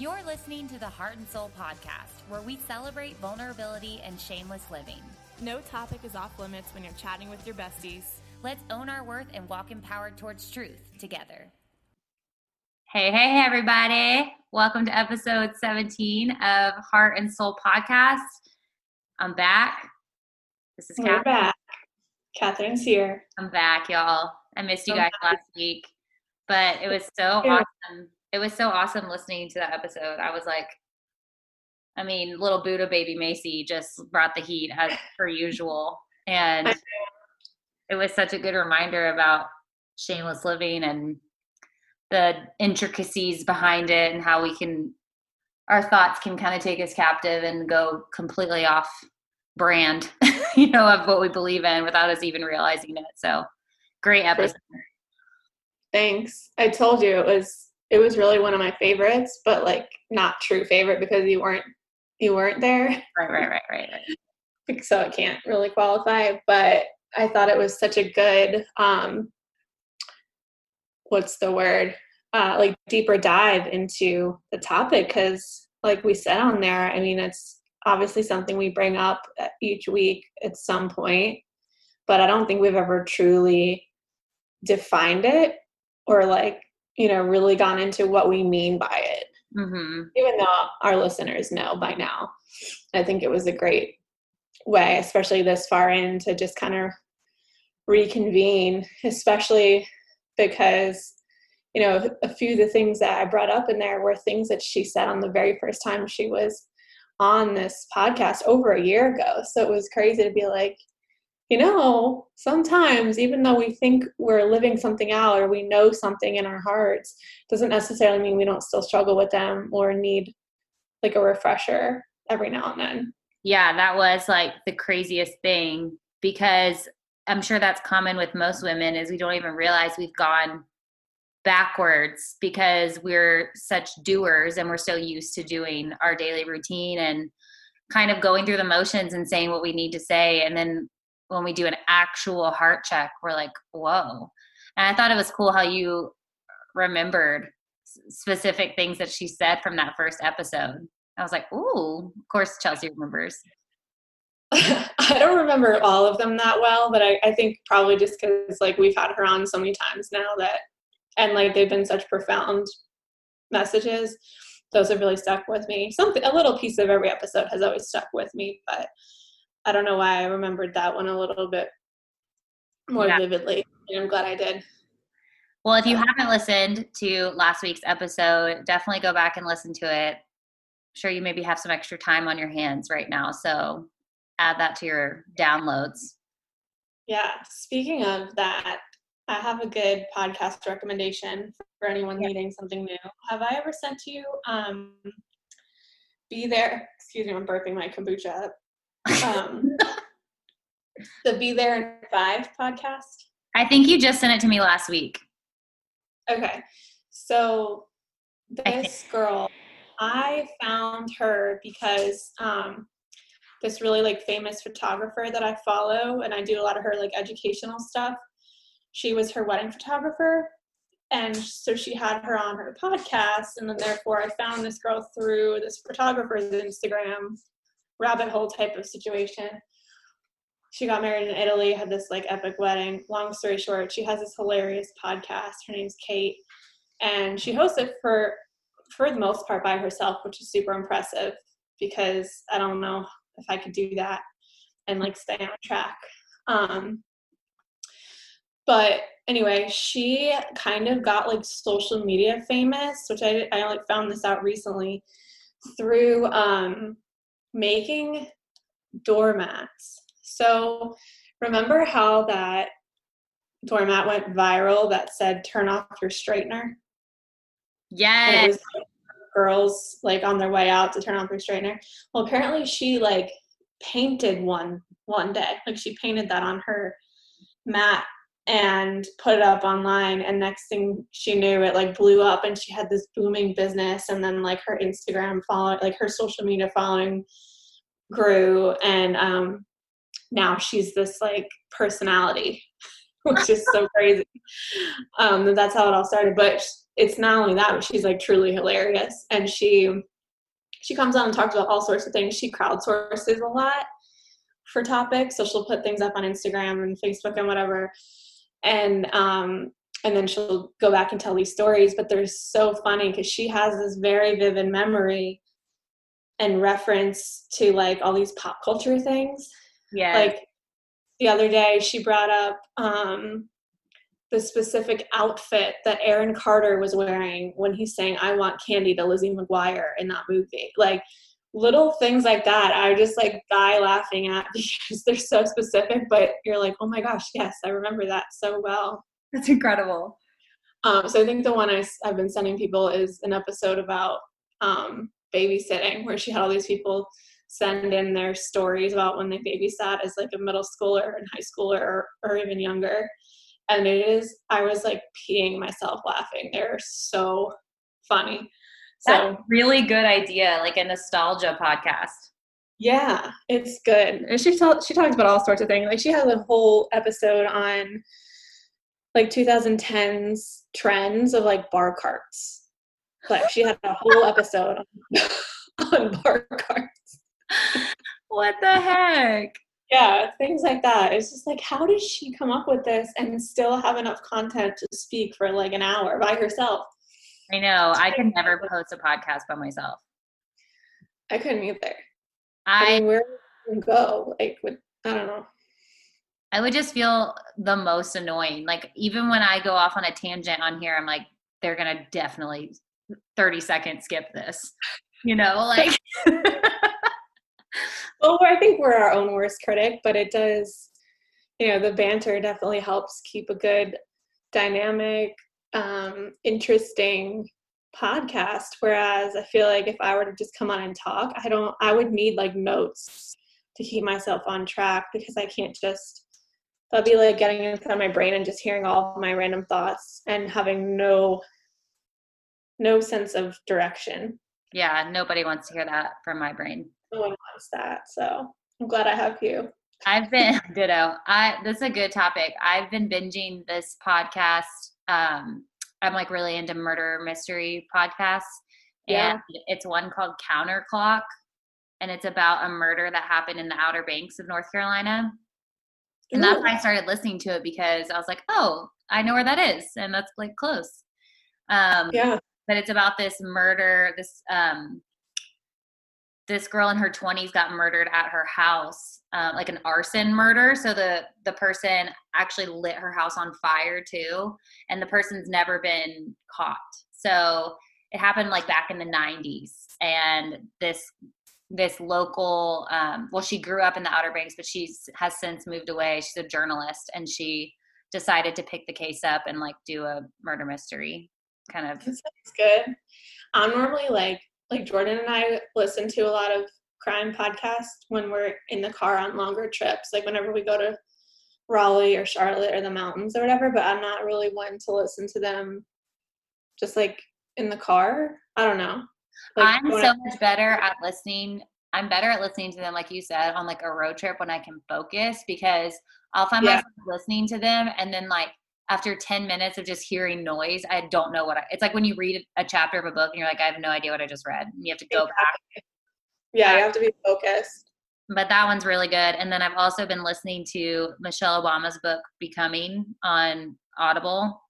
You're listening to the Heart and Soul podcast, where we celebrate vulnerability and shameless living. No topic is off limits when you're chatting with your besties. Let's own our worth and walk empowered towards truth together. Hey, hey, everybody. Welcome to episode 17 of Heart and Soul podcast. I'm back. This is We're back. Catherine's here. I'm back, y'all. I missed you guys last week, but it was so awesome. It was so awesome listening to that episode. I was like, I mean, little Buddha baby Macy just brought the heat as per usual. And it was such a good reminder about shameless living and the intricacies behind it and how we can our thoughts can kind of take us captive and go completely off brand you know of what we believe in without us even realizing it so great episode Thanks. I told you it was it was really one of my favorites, but like not true favorite because you weren't you weren't there. right right right right right So it can't really qualify. But I thought it was such a good um what's the word? Uh like deeper dive into the topic because like we said on there, I mean it's obviously something we bring up uh, each week at some point, but I don't think we've ever truly defined it or like you know really gone into what we mean by it mm-hmm. even though our listeners know by now i think it was a great way especially this far in to just kind of reconvene especially because you know a few of the things that i brought up in there were things that she said on the very first time she was on this podcast over a year ago so it was crazy to be like you know, sometimes even though we think we're living something out or we know something in our hearts, doesn't necessarily mean we don't still struggle with them or need like a refresher every now and then. yeah that was like the craziest thing because i'm sure that's common with most women is we don't even realize we've gone backwards because we're such doers and we're so used to doing our daily routine and kind of going through the motions and saying what we need to say and then when we do an actual heart check we're like whoa. And i thought it was cool how you remembered specific things that she said from that first episode. I was like ooh of course chelsea remembers. I don't remember all of them that well, but I, I think probably just because like we've had her on so many times now that, and like they've been such profound messages, those have really stuck with me. Something, a little piece of every episode has always stuck with me, but I don't know why I remembered that one a little bit more Yeah. vividly, and I'm glad I did. Well, if you haven't listened to last week's episode, definitely go back and listen to it. I'm sure you maybe have some extra time on your hands right now, so add that to your downloads. Yeah. Speaking of that, I have a good podcast recommendation for anyone needing something new. Have I ever sent you um Be There excuse me, I'm burping my kombucha up. Um the Be There in Five podcast. I think you just sent it to me last week. Okay. So this girl, I found her because um this really like famous photographer that I follow and I do a lot of her like educational stuff. She was her wedding photographer and so she had her on her podcast and then therefore I found this girl through this photographer's Instagram rabbit hole type of situation. She got married in Italy, had this like epic wedding. Long story short, she has this hilarious podcast. Her name's Kate, and she hosts it for for the most part by herself, which is super impressive because I don't know if I could do that and like stay on track. Um, but anyway, she kind of got like social media famous, which I I like found this out recently through um, making doormats. So remember how that doormat went viral that said turn off your straightener? And it Yes. was like, girls like on their way out to turn off their straightener. Well, apparently she like painted one one day. Like she painted that on her mat and put it up online and next thing she knew it like blew up and she had this booming business and then like her Instagram follow like her social media following grew and um now she's this like personality which is so crazy um that's how it all started but it's not only that, but she's like truly hilarious. And she she comes on and talks about all sorts of things. She crowdsources a lot for topics. So she'll put things up on Instagram and Facebook and whatever. And um and then she'll go back and tell these stories, but they're so funny because she has this very vivid memory and reference to like all these pop culture things. Yeah. Like the other day she brought up um the specific outfit that Aaron Carter was wearing when he's saying I want candy to Lizzie McGuire in that movie. Like little things like that I just like die laughing at because they're so specific, but you're like, oh my gosh, yes, I remember that so well. That's incredible. Um, so I think the one I, have been sending people is an episode about um, babysitting where she had all these people send in their stories about when they babysat as like a middle schooler and high schooler or, or even younger and it is i was like peeing myself laughing they're so funny so That's really good idea like a nostalgia podcast. Yeah it's good. And she talks she talks about all sorts of things. Like she has a whole episode on like 2010s trends of like bar carts. Like she had a whole episode on, on bar carts. What the heck? Yeah things like that. It's just like how did she come up with this and still have enough content to speak for like an hour by herself i know. I can never post a podcast by myself. I couldn't either i, I mean, where would go? Like with i don't know. I would just feel the most annoying. Like even when i go off on a tangent on here i'm like they're gonna definitely 30 second skip this you know like well i think we're our own worst critic but it does you know the banter definitely helps keep a good dynamic um interesting podcast whereas i feel like if i were to just come on and talk i don't i would need like notes to keep myself on track because i can't just that'd be like getting inside my brain and just hearing all my random thoughts and having no no sense of direction yeah nobody wants to hear that from my brain no one wants that. So I'm glad I have you. I've been ditto. I this is a good topic. I've been binging this podcast. Um, I'm like really into murder mystery podcasts, Yeah. and it's one called Counter Clock, and it's about a murder that happened in the Outer Banks of North Carolina. And that's why I started listening to it because I was like, oh, I know where that is, and that's like close. Um, Yeah. but it's about this murder this um this girl in her 20s got murdered at her house um, like an arson murder. So the the person actually lit her house on fire too and the person's never been caught. So it happened like back in the 90s and this this local um, well she grew up in the outer banks but she's has since moved away. She's a journalist and she decided to pick the case up and like do a murder mystery kind of sounds good. I'm normally like like Jordan and I listen to a lot of crime podcasts when we're in the car on longer trips, like whenever we go to Raleigh or Charlotte or the mountains or whatever, but I'm not really one to listen to them just like in the car. I don't know. Like, I'm so I- much better at listening. I'm better at listening to them, like you said, on like a road trip when I can focus because I'll find Yeah. myself listening to them and then like after 10 minutes of just hearing noise, I don't know what I, it's like when you read a chapter of a book and you're like, I have no idea what I just read. And you have to go back. yeah, you have to be focused. But that one's really good. And then I've also been listening to Michelle Obama's book, Becoming, on Audible.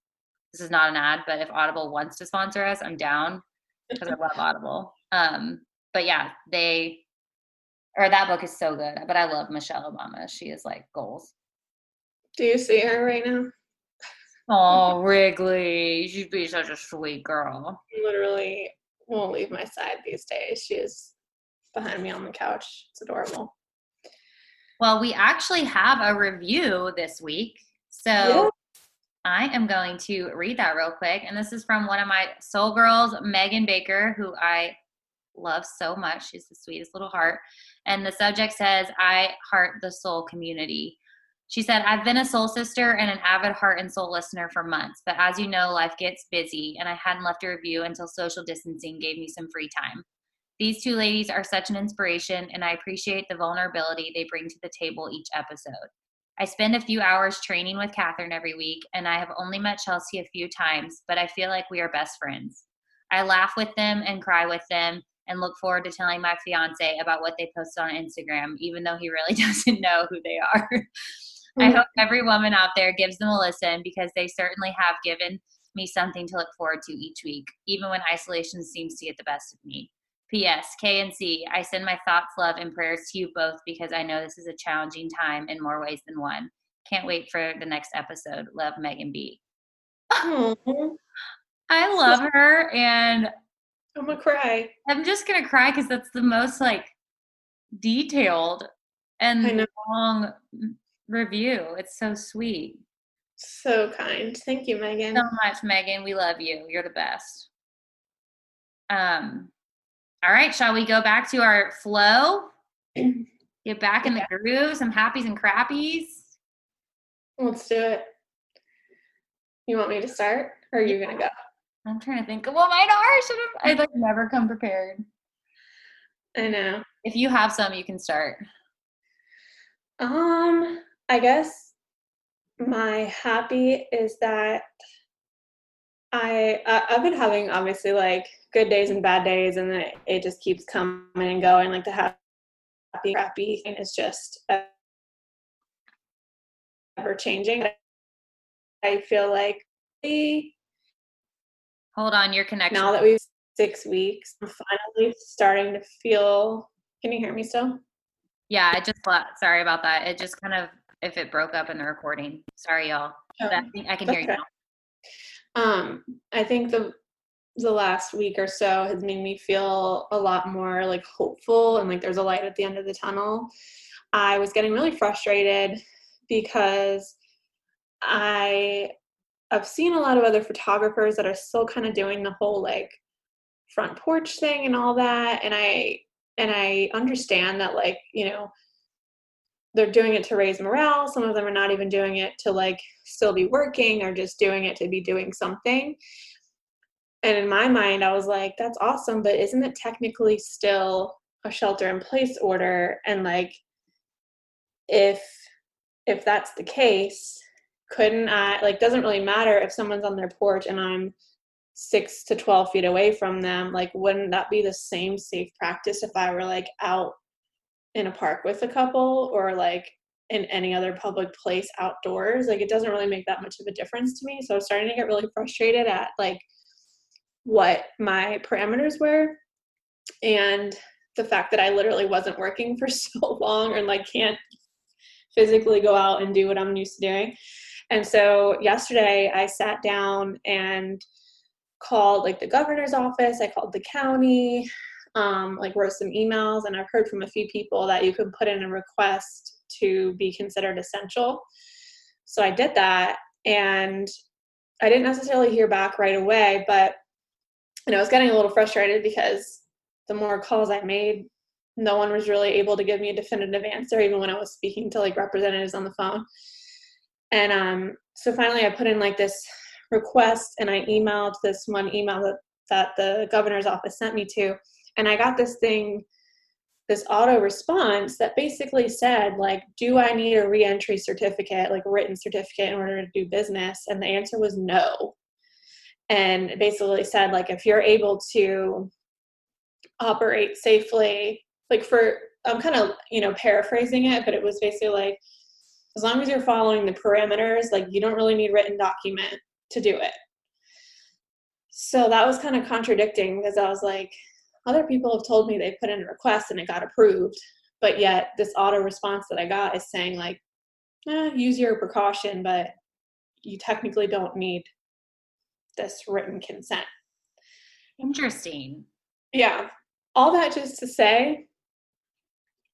This is not an ad, but if Audible wants to sponsor us, I'm down because I love Audible. Um, but yeah, they or that book is so good. But I love Michelle Obama. She is like goals. Do you see her right now? Oh, Wrigley, she'd be such a sweet girl. Literally won't leave my side these days. She is behind me on the couch. It's adorable. Well, we actually have a review this week. So Yeah. I am going to read that real quick. And this is from one of my soul girls, Megan Baker, who I love so much. She's the sweetest little heart. And the subject says, I heart the soul community. She said, I've been a soul sister and an avid heart and soul listener for months, but as you know, life gets busy, and I hadn't left a review until social distancing gave me some free time. These two ladies are such an inspiration, and I appreciate the vulnerability they bring to the table each episode. I spend a few hours training with Catherine every week, and I have only met Chelsea a few times, but I feel like we are best friends. I laugh with them and cry with them and look forward to telling my fiance about what they post on Instagram, even though he really doesn't know who they are. Mm-hmm. I hope every woman out there gives them a listen because they certainly have given me something to look forward to each week, even when isolation seems to get the best of me. P.S. K and C, I send my thoughts, love, and prayers to you both because I know this is a challenging time in more ways than one. Can't wait for the next episode. Love Megan B. I love her and I'm gonna cry. I'm just gonna cry because that's the most like detailed and long review. It's so sweet. So kind. Thank you, Megan. So much, Megan. We love you. You're the best. Um, all right, shall we go back to our flow? Get back in the groove, some happies and crappies. Let's do it. You want me to start or are you gonna go? I'm trying to think Well, mine are. I should have I like never come prepared. I know. If you have some, you can start. Um, I guess my happy is that I uh, I've been having obviously like good days and bad days, and then it, it just keeps coming and going. Like the happy, crappy thing is just ever changing. I feel like hold on your connection. Now that we've six weeks, I'm finally starting to feel. Can you hear me still? Yeah, I just sorry about that. It just kind of if it broke up in the recording. Sorry, y'all. Oh, I, I can hear okay. you now. Um, I think the the last week or so has made me feel a lot more like hopeful and like there's a light at the end of the tunnel. I was getting really frustrated because I I've seen a lot of other photographers that are still kind of doing the whole like front porch thing and all that and I and I understand that like, you know, they're doing it to raise morale. Some of them are not even doing it to like still be working or just doing it to be doing something and in my mind i was like that's awesome but isn't it technically still a shelter in place order and like if if that's the case couldn't i like doesn't really matter if someone's on their porch and i'm six to 12 feet away from them like wouldn't that be the same safe practice if i were like out in a park with a couple or like in any other public place outdoors like it doesn't really make that much of a difference to me so i was starting to get really frustrated at like what my parameters were and the fact that I literally wasn't working for so long and like can't physically go out and do what I'm used to doing. And so yesterday I sat down and called like the governor's office, I called the county, um, like wrote some emails, and I've heard from a few people that you can put in a request to be considered essential. So I did that and I didn't necessarily hear back right away, but and I was getting a little frustrated because the more calls I made, no one was really able to give me a definitive answer, even when I was speaking to like representatives on the phone. And um, so finally, I put in like this request and I emailed this one email that, that the governor's office sent me to. And I got this thing, this auto response that basically said, like, do I need a reentry certificate, like written certificate in order to do business? And the answer was no and basically said like if you're able to operate safely like for i'm kind of you know paraphrasing it but it was basically like as long as you're following the parameters like you don't really need written document to do it so that was kind of contradicting because i was like other people have told me they put in a request and it got approved but yet this auto response that i got is saying like eh, use your precaution but you technically don't need this written consent. Interesting. Yeah. All that just to say,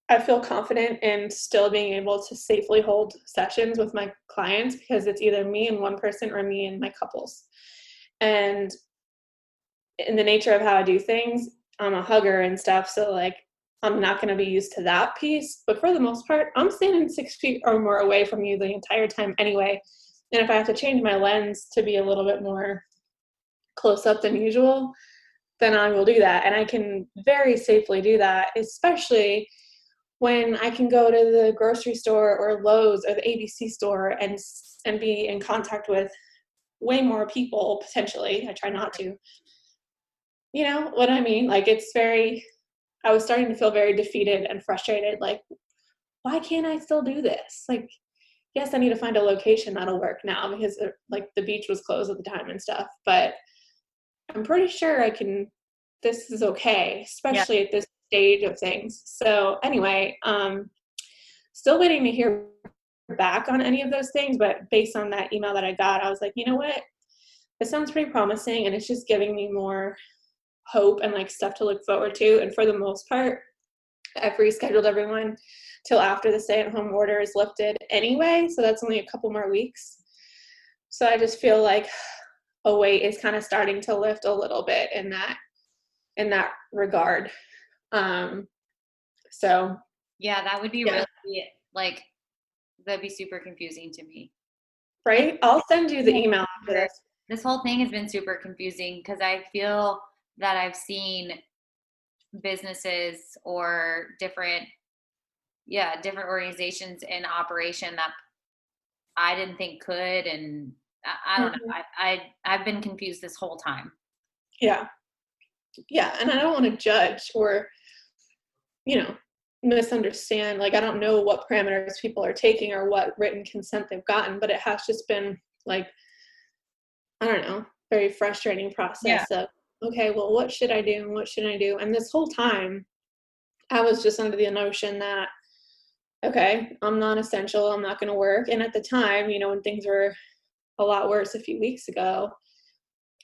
I feel confident in still being able to safely hold sessions with my clients because it's either me and one person or me and my couples. And in the nature of how I do things, I'm a hugger and stuff. So, like, I'm not going to be used to that piece. But for the most part, I'm standing six feet or more away from you the entire time anyway. And if I have to change my lens to be a little bit more close up than usual, then I will do that. And I can very safely do that, especially when I can go to the grocery store or Lowe's or the ABC store and and be in contact with way more people potentially. I try not to. You know what I mean? Like it's very I was starting to feel very defeated and frustrated like why can't I still do this? Like yes, I need to find a location that'll work now because uh, like the beach was closed at the time and stuff, but I'm pretty sure I can this is okay, especially yeah. at this stage of things. So anyway, um, still waiting to hear back on any of those things, but based on that email that I got, I was like, you know what? This sounds pretty promising and it's just giving me more hope and like stuff to look forward to. And for the most part, I've rescheduled everyone till after the stay at home order is lifted anyway. So that's only a couple more weeks. So I just feel like a weight is kind of starting to lift a little bit in that in that regard. Um, so yeah, that would be yeah. really like that'd be super confusing to me. Right? I'll send you the email after this. This whole thing has been super confusing because I feel that I've seen businesses or different yeah, different organizations in operation that I didn't think could and I, I don't mm-hmm. know. I, I I've been confused this whole time. Yeah. Yeah, and I don't want to judge or you know, misunderstand. Like, I don't know what parameters people are taking or what written consent they've gotten, but it has just been like, I don't know, very frustrating process yeah. of, okay, well, what should I do and what should I do? And this whole time, I was just under the notion that, okay, I'm non essential, I'm not going to work. And at the time, you know, when things were a lot worse a few weeks ago,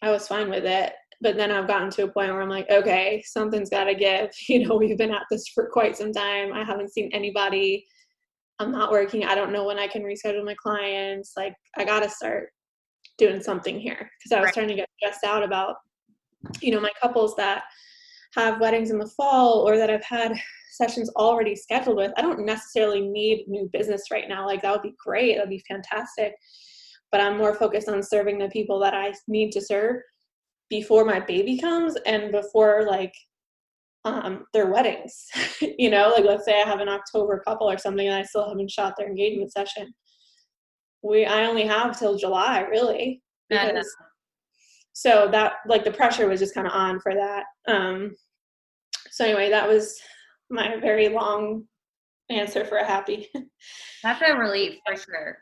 I was fine with it but then I've gotten to a point where I'm like, okay, something's got to give. You know, we've been at this for quite some time. I haven't seen anybody. I'm not working. I don't know when I can reschedule my clients. Like, I got to start doing something here because I was right. starting to get stressed out about, you know, my couples that have weddings in the fall or that I've had sessions already scheduled with. I don't necessarily need new business right now. Like, that would be great. That'd be fantastic. But I'm more focused on serving the people that I need to serve before my baby comes and before like um, their weddings. you know, like let's say I have an October couple or something and I still haven't shot their engagement session. We I only have till July really. Because, so that like the pressure was just kind of on for that. Um, so anyway, that was my very long answer for a happy. That's a relief for sure.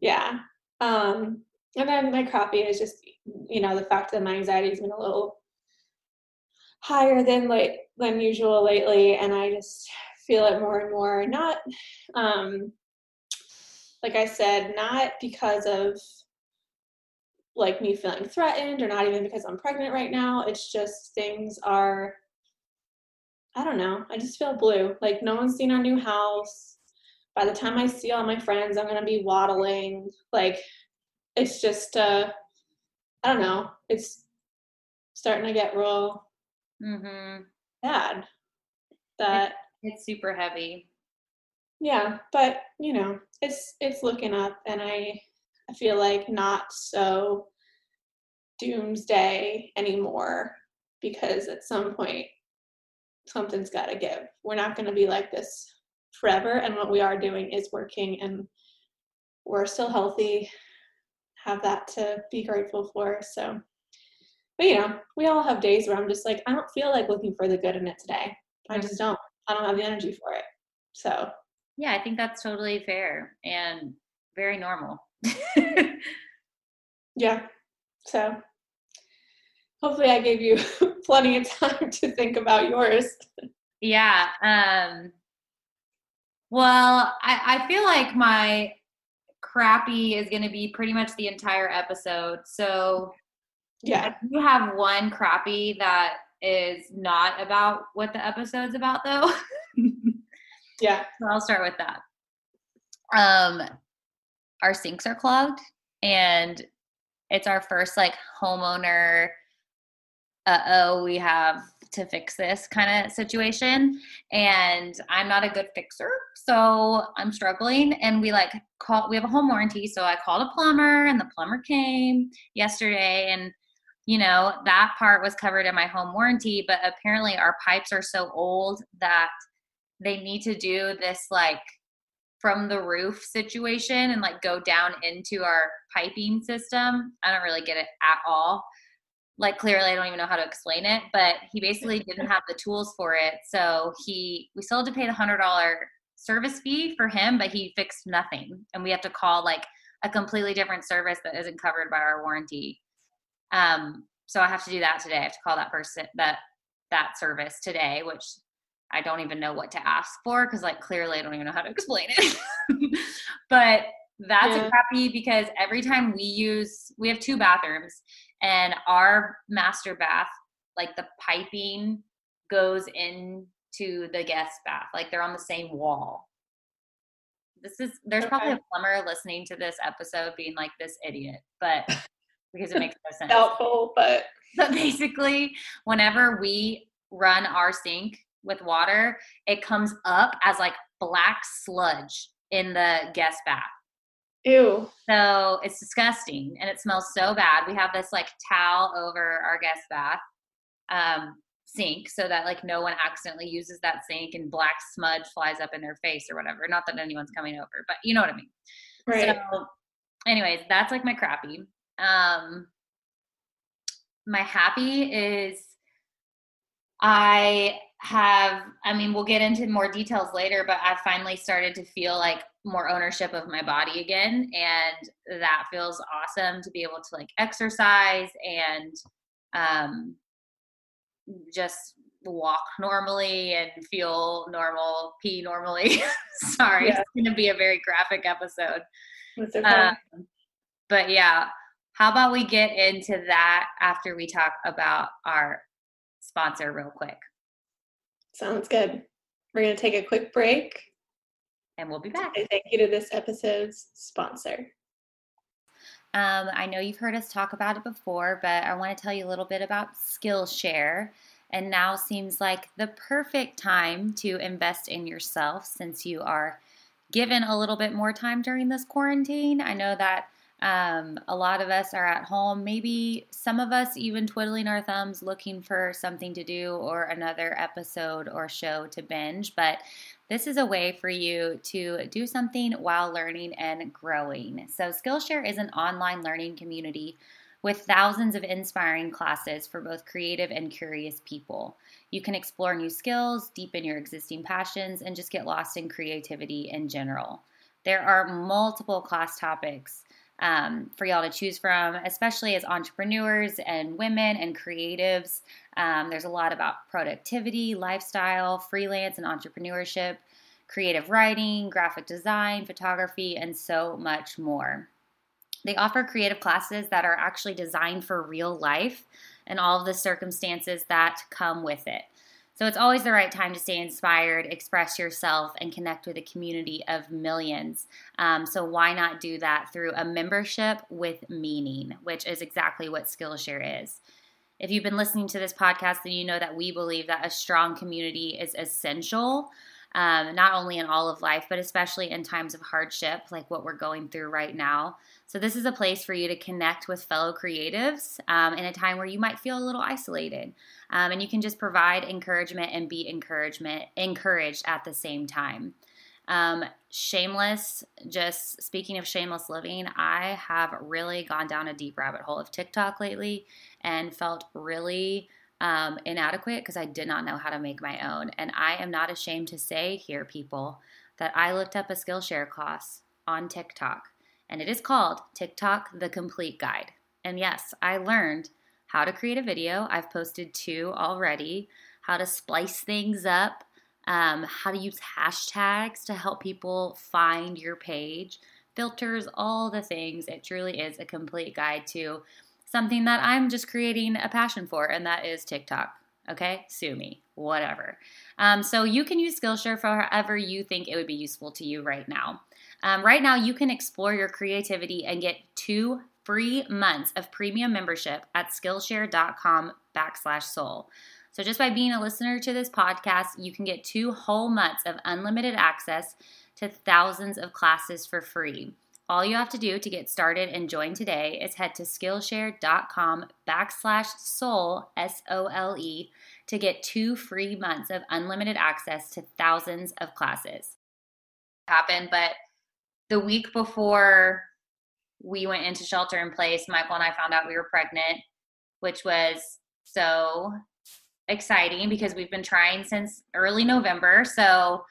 Yeah. Um, and then my crappy is just you know the fact that my anxiety has been a little higher than like than usual lately and i just feel it more and more not um like i said not because of like me feeling threatened or not even because i'm pregnant right now it's just things are i don't know i just feel blue like no one's seen our new house by the time i see all my friends i'm going to be waddling like it's just uh I don't know, it's starting to get real mm-hmm. bad. That it's, it's super heavy. Yeah, but you know, it's it's looking up and I I feel like not so doomsday anymore because at some point something's got to give. We're not going to be like this forever and what we are doing is working and we're still healthy have that to be grateful for. So, but you know, we all have days where I'm just like, I don't feel like looking for the good in it today. I just don't. I don't have the energy for it. So, yeah, I think that's totally fair and very normal. yeah. So, hopefully, I gave you plenty of time to think about yours. Yeah. Um, well, I, I feel like my crappy is going to be pretty much the entire episode. So, yeah, you have one crappy that is not about what the episode's about, though. yeah, so I'll start with that. Um, our sinks are clogged, and it's our first like homeowner. Uh oh, we have to fix this kind of situation and i'm not a good fixer so i'm struggling and we like call we have a home warranty so i called a plumber and the plumber came yesterday and you know that part was covered in my home warranty but apparently our pipes are so old that they need to do this like from the roof situation and like go down into our piping system. I don't really get it at all. Like clearly I don't even know how to explain it, but he basically didn't have the tools for it. So he we still had to pay the hundred dollar service fee for him, but he fixed nothing. And we have to call like a completely different service that isn't covered by our warranty. Um, so I have to do that today. I have to call that person that that service today, which I don't even know what to ask for because like clearly I don't even know how to explain it. but that's yeah. a crappy because every time we use we have two bathrooms and our master bath like the piping goes into the guest bath like they're on the same wall this is there's okay. probably a plumber listening to this episode being like this idiot but because it makes no sense doubtful but but basically whenever we run our sink with water, it comes up as like black sludge in the guest bath. Ew. So it's disgusting and it smells so bad. We have this like towel over our guest bath um, sink so that like no one accidentally uses that sink and black smudge flies up in their face or whatever. Not that anyone's coming over, but you know what I mean. Right. So, anyways, that's like my crappy. Um, my happy is I have i mean we'll get into more details later but i've finally started to feel like more ownership of my body again and that feels awesome to be able to like exercise and um just walk normally and feel normal pee normally sorry yeah. it's going to be a very graphic episode okay. um, but yeah how about we get into that after we talk about our sponsor real quick Sounds good. We're going to take a quick break. And we'll be back. Thank you to this episode's sponsor. Um, I know you've heard us talk about it before, but I want to tell you a little bit about Skillshare. And now seems like the perfect time to invest in yourself since you are given a little bit more time during this quarantine. I know that um, a lot of us are at home, maybe some of us even twiddling our thumbs looking for something to do or another episode or show to binge. But this is a way for you to do something while learning and growing. So, Skillshare is an online learning community with thousands of inspiring classes for both creative and curious people. You can explore new skills, deepen your existing passions, and just get lost in creativity in general. There are multiple class topics um, for y'all to choose from, especially as entrepreneurs and women and creatives. Um, there's a lot about productivity, lifestyle, freelance, and entrepreneurship, creative writing, graphic design, photography, and so much more. They offer creative classes that are actually designed for real life and all of the circumstances that come with it. So it's always the right time to stay inspired, express yourself, and connect with a community of millions. Um, so why not do that through a membership with meaning, which is exactly what Skillshare is. If you've been listening to this podcast, then you know that we believe that a strong community is essential um, not only in all of life, but especially in times of hardship like what we're going through right now. So, this is a place for you to connect with fellow creatives um, in a time where you might feel a little isolated. Um, and you can just provide encouragement and be encouragement encouraged at the same time. Um, shameless, just speaking of shameless living, I have really gone down a deep rabbit hole of TikTok lately and felt really um, inadequate because I did not know how to make my own. And I am not ashamed to say here, people, that I looked up a Skillshare class on TikTok, and it is called TikTok The Complete Guide. And yes, I learned how to create a video. I've posted two already, how to splice things up, um, how to use hashtags to help people find your page, filters, all the things. It truly is a complete guide to something that I'm just creating a passion for, and that is TikTok. Okay, sue me, whatever. Um, so you can use Skillshare for however you think it would be useful to you right now. Um, right now, you can explore your creativity and get two free months of premium membership at Skillshare.com backslash sole. So just by being a listener to this podcast, you can get two whole months of unlimited access to thousands of classes for free. All you have to do to get started and join today is head to Skillshare.com backslash sole, S O L E, to get two free months of unlimited access to thousands of classes. Happened, but the week before we went into shelter in place, Michael and I found out we were pregnant, which was so exciting because we've been trying since early November. So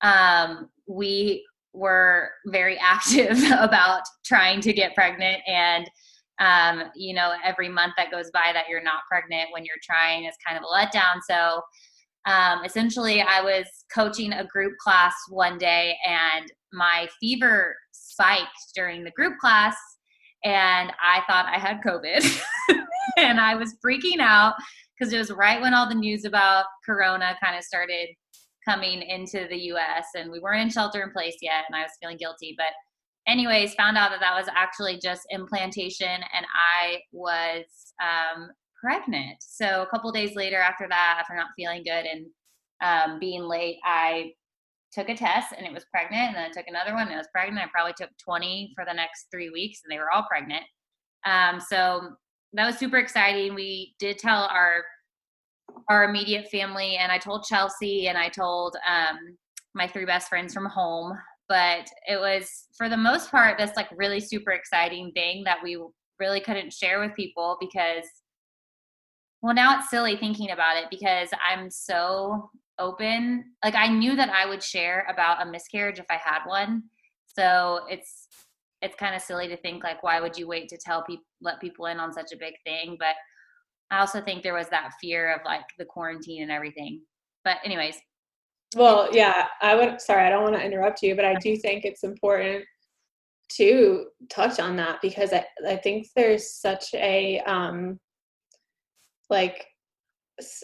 um, we were very active about trying to get pregnant. And um, you know every month that goes by that you're not pregnant when you're trying is kind of a letdown. So um, essentially i was coaching a group class one day and my fever spiked during the group class and i thought i had covid. And i was freaking out because it was right when all the news about corona kind of started coming into the US and we weren't in shelter in place yet and I was feeling guilty. But, anyways, found out that that was actually just implantation and I was um, pregnant. So, a couple days later after that, after not feeling good and um, being late, I took a test and it was pregnant and then I took another one and it was pregnant. I probably took 20 for the next three weeks and they were all pregnant. Um, so that was super exciting. We did tell our our immediate family and I told Chelsea and I told um, my three best friends from home. But it was for the most part this like really super exciting thing that we really couldn't share with people because well now it's silly thinking about it because I'm so open. Like I knew that I would share about a miscarriage if I had one. So it's it's kind of silly to think like why would you wait to tell people let people in on such a big thing but I also think there was that fear of like the quarantine and everything. But anyways. Well, yeah, I would sorry, I don't want to interrupt you, but I do think it's important to touch on that because I, I think there's such a um like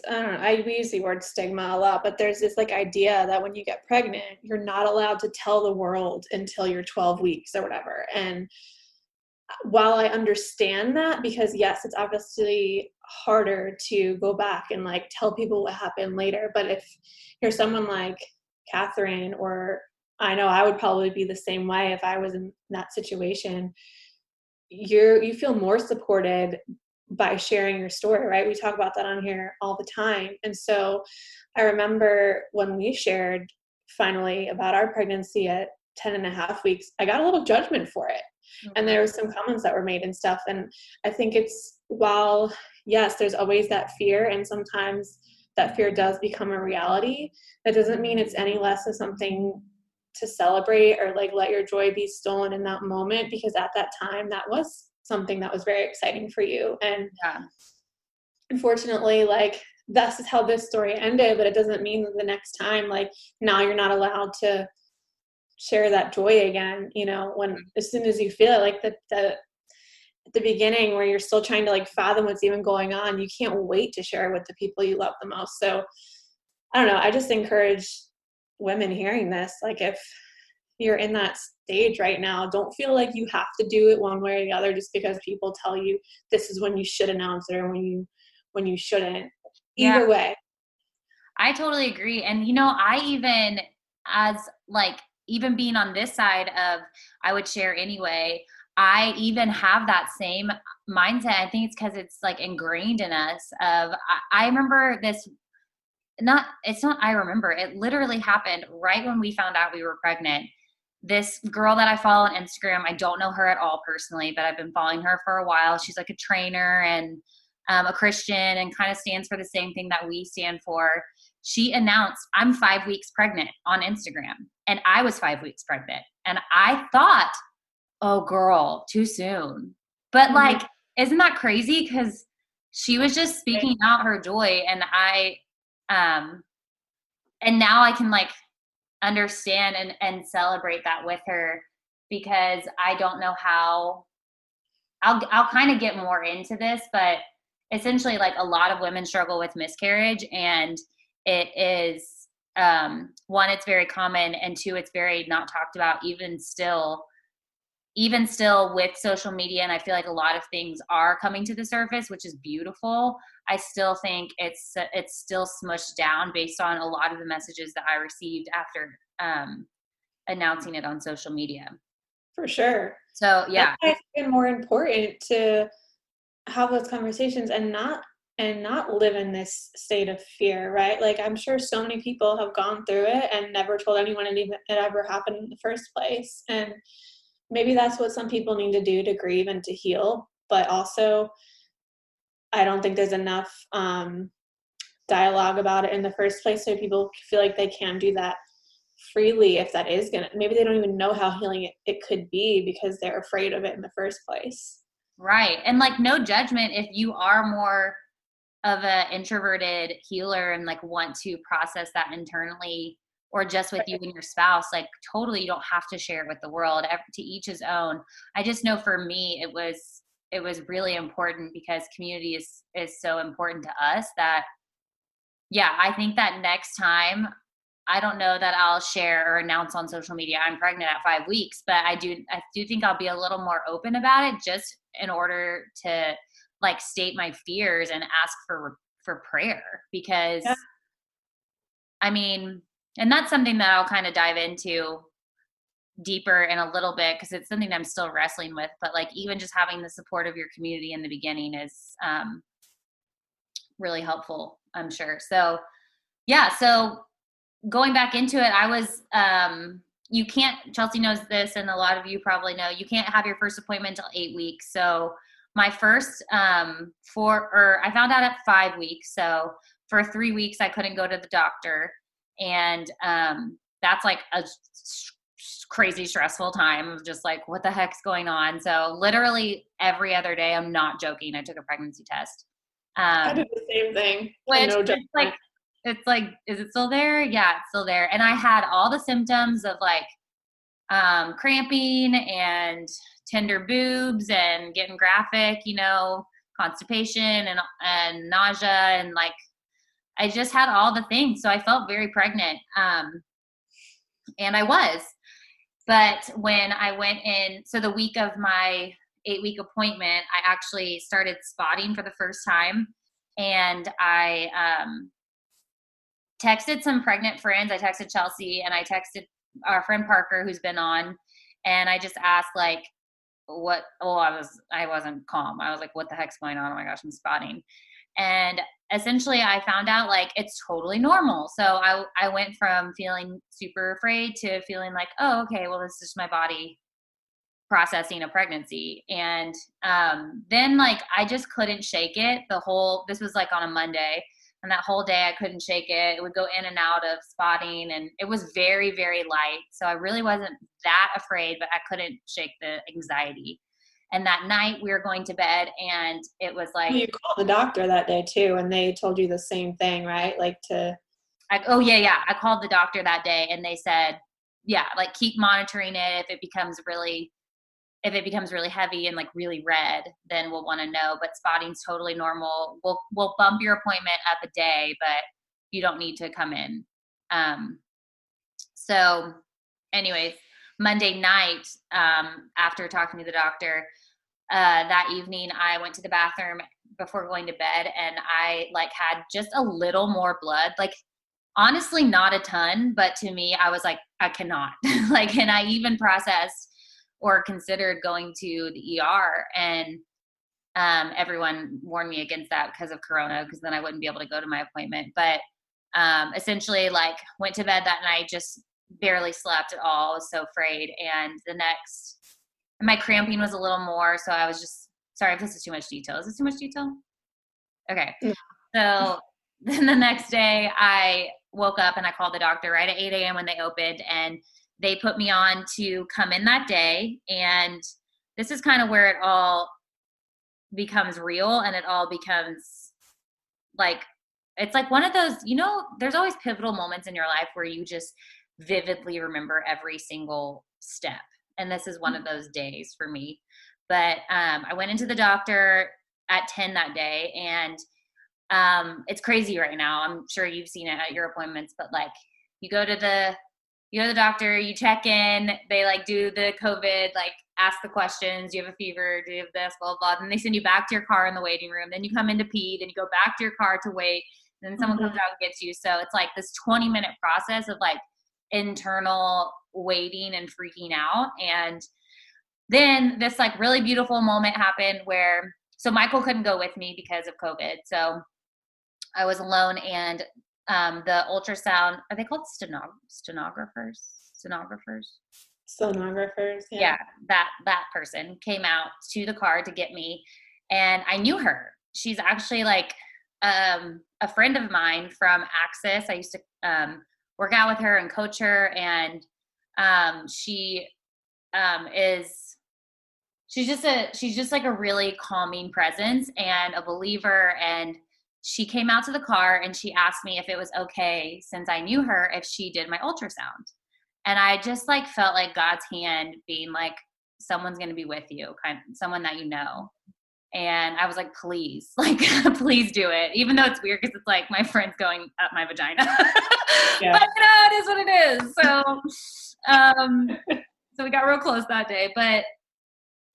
I don't know, I we use the word stigma a lot, but there's this like idea that when you get pregnant, you're not allowed to tell the world until you're 12 weeks or whatever. And while I understand that, because yes, it's obviously harder to go back and like tell people what happened later. But if you're someone like Catherine, or I know I would probably be the same way if I was in that situation, you're you feel more supported by sharing your story, right? We talk about that on here all the time. And so I remember when we shared finally about our pregnancy at 10 and a half weeks, I got a little judgment for it and there were some comments that were made and stuff and i think it's while yes there's always that fear and sometimes that fear does become a reality that doesn't mean it's any less of something to celebrate or like let your joy be stolen in that moment because at that time that was something that was very exciting for you and yeah. unfortunately like this is how this story ended but it doesn't mean that the next time like now you're not allowed to share that joy again you know when mm-hmm. as soon as you feel it like the, the at the beginning where you're still trying to like fathom what's even going on you can't wait to share with the people you love the most so i don't know i just encourage women hearing this like if you're in that stage right now don't feel like you have to do it one way or the other just because people tell you this is when you should announce it or when you when you shouldn't either yeah. way i totally agree and you know i even as like even being on this side of I would share anyway, I even have that same mindset. I think it's because it's like ingrained in us. Of I, I remember this not it's not I remember it literally happened right when we found out we were pregnant. This girl that I follow on Instagram, I don't know her at all personally, but I've been following her for a while. She's like a trainer and um, a Christian and kind of stands for the same thing that we stand for she announced, I'm five weeks pregnant on Instagram. And I was five weeks pregnant. And I thought, oh, girl, too soon. But mm-hmm. like, isn't that crazy? Because she was just speaking out her joy. And I, um, and now I can like understand and, and celebrate that with her because I don't know how I'll I'll kind of get more into this, but essentially like a lot of women struggle with miscarriage and it is um, one it's very common and two it's very not talked about even still even still with social media and i feel like a lot of things are coming to the surface which is beautiful. I still think it's it's still smushed down based on a lot of the messages that i received after um, announcing it on social media. For sure. So yeah, it's been more important to have those conversations and not and not live in this state of fear, right? Like I'm sure so many people have gone through it and never told anyone it, it ever happened in the first place. And maybe that's what some people need to do to grieve and to heal. But also, I don't think there's enough um, dialogue about it in the first place so people feel like they can do that freely if that is gonna maybe they don't even know how healing it, it could be because they're afraid of it in the first place right and like no judgment if you are more of an introverted healer and like want to process that internally or just with you and your spouse like totally you don't have to share it with the world to each his own. I just know for me it was it was really important because community is is so important to us that yeah i think that next time i don't know that i'll share or announce on social media i'm pregnant at five weeks but i do i do think i'll be a little more open about it just in order to like state my fears and ask for for prayer because yeah. I mean, and that's something that I'll kind of dive into deeper in a little bit because it's something I'm still wrestling with. But like even just having the support of your community in the beginning is um, really helpful, I'm sure. So yeah, so going back into it, I was um, you can't Chelsea knows this and a lot of you probably know you can't have your first appointment until eight weeks. So my first um, four, or I found out at five weeks. So for three weeks, I couldn't go to the doctor. And um, that's like a crazy stressful time of just like, what the heck's going on? So literally every other day, I'm not joking, I took a pregnancy test. Um, I did the same thing. Which no it's like, it's like, is it still there? Yeah, it's still there. And I had all the symptoms of like um, cramping and tender boobs and getting graphic, you know, constipation and and nausea and like I just had all the things. So I felt very pregnant. Um, and I was. But when I went in, so the week of my eight week appointment, I actually started spotting for the first time. And I um, texted some pregnant friends. I texted Chelsea and I texted our friend Parker, who's been on. And I just asked, like, what oh i was i wasn't calm. I was like what the heck's going on? Oh my gosh i'm spotting. And essentially i found out like it's totally normal. So i i went from feeling super afraid to feeling like oh okay well this is just my body processing a pregnancy. And um then like i just couldn't shake it the whole this was like on a monday and that whole day I couldn't shake it. It would go in and out of spotting and it was very, very light. So I really wasn't that afraid, but I couldn't shake the anxiety. And that night we were going to bed and it was like You called the doctor that day too and they told you the same thing, right? Like to I, oh yeah, yeah. I called the doctor that day and they said, yeah, like keep monitoring it. If it becomes really if it becomes really heavy and like really red, then we'll want to know. But spotting's totally normal. We'll we'll bump your appointment up a day, but you don't need to come in. Um, so, anyways, Monday night, um, after talking to the doctor, uh, that evening I went to the bathroom before going to bed, and I like had just a little more blood, like honestly not a ton, but to me I was like I cannot like, and I even processed or considered going to the ER and um, everyone warned me against that because of corona because then I wouldn't be able to go to my appointment. But um, essentially like went to bed that night just barely slept at all I was so afraid. And the next my cramping was a little more so I was just sorry if this is too much detail. Is this too much detail? Okay. So then the next day I woke up and I called the doctor right at 8 a.m. when they opened and they put me on to come in that day. And this is kind of where it all becomes real and it all becomes like it's like one of those you know there's always pivotal moments in your life where you just vividly remember every single step. And this is one of those days for me. But um, i went into the doctor at 10 that day and um, it's crazy right now. I'm sure you've seen it at your appointments but like you go to the you go to the doctor, you check in, they like do the COVID, like ask the questions, do you have a fever, do you have this, blah, blah, blah. Then they send you back to your car in the waiting room. Then you come in to pee, then you go back to your car to wait. Then someone mm-hmm. comes out and gets you. So it's like this 20 minute process of like internal waiting and freaking out. And then this like really beautiful moment happened where so Michael couldn't go with me because of COVID. So I was alone and um, the ultrasound are they called stenog- stenographers? Stenographers? Stenographers. Yeah. yeah, that that person came out to the car to get me and I knew her. She's actually like um, a friend of mine from Access. I used to um, work out with her and coach her, and um, she um, is she's just a she's just like a really calming presence and a believer and she came out to the car and she asked me if it was okay since i knew her if she did my ultrasound. And i just like felt like god's hand being like someone's going to be with you kind of someone that you know. And i was like please like please do it even though it's weird because it's like my friend's going up my vagina. Yeah. but you know it is what it is. So um so we got real close that day. But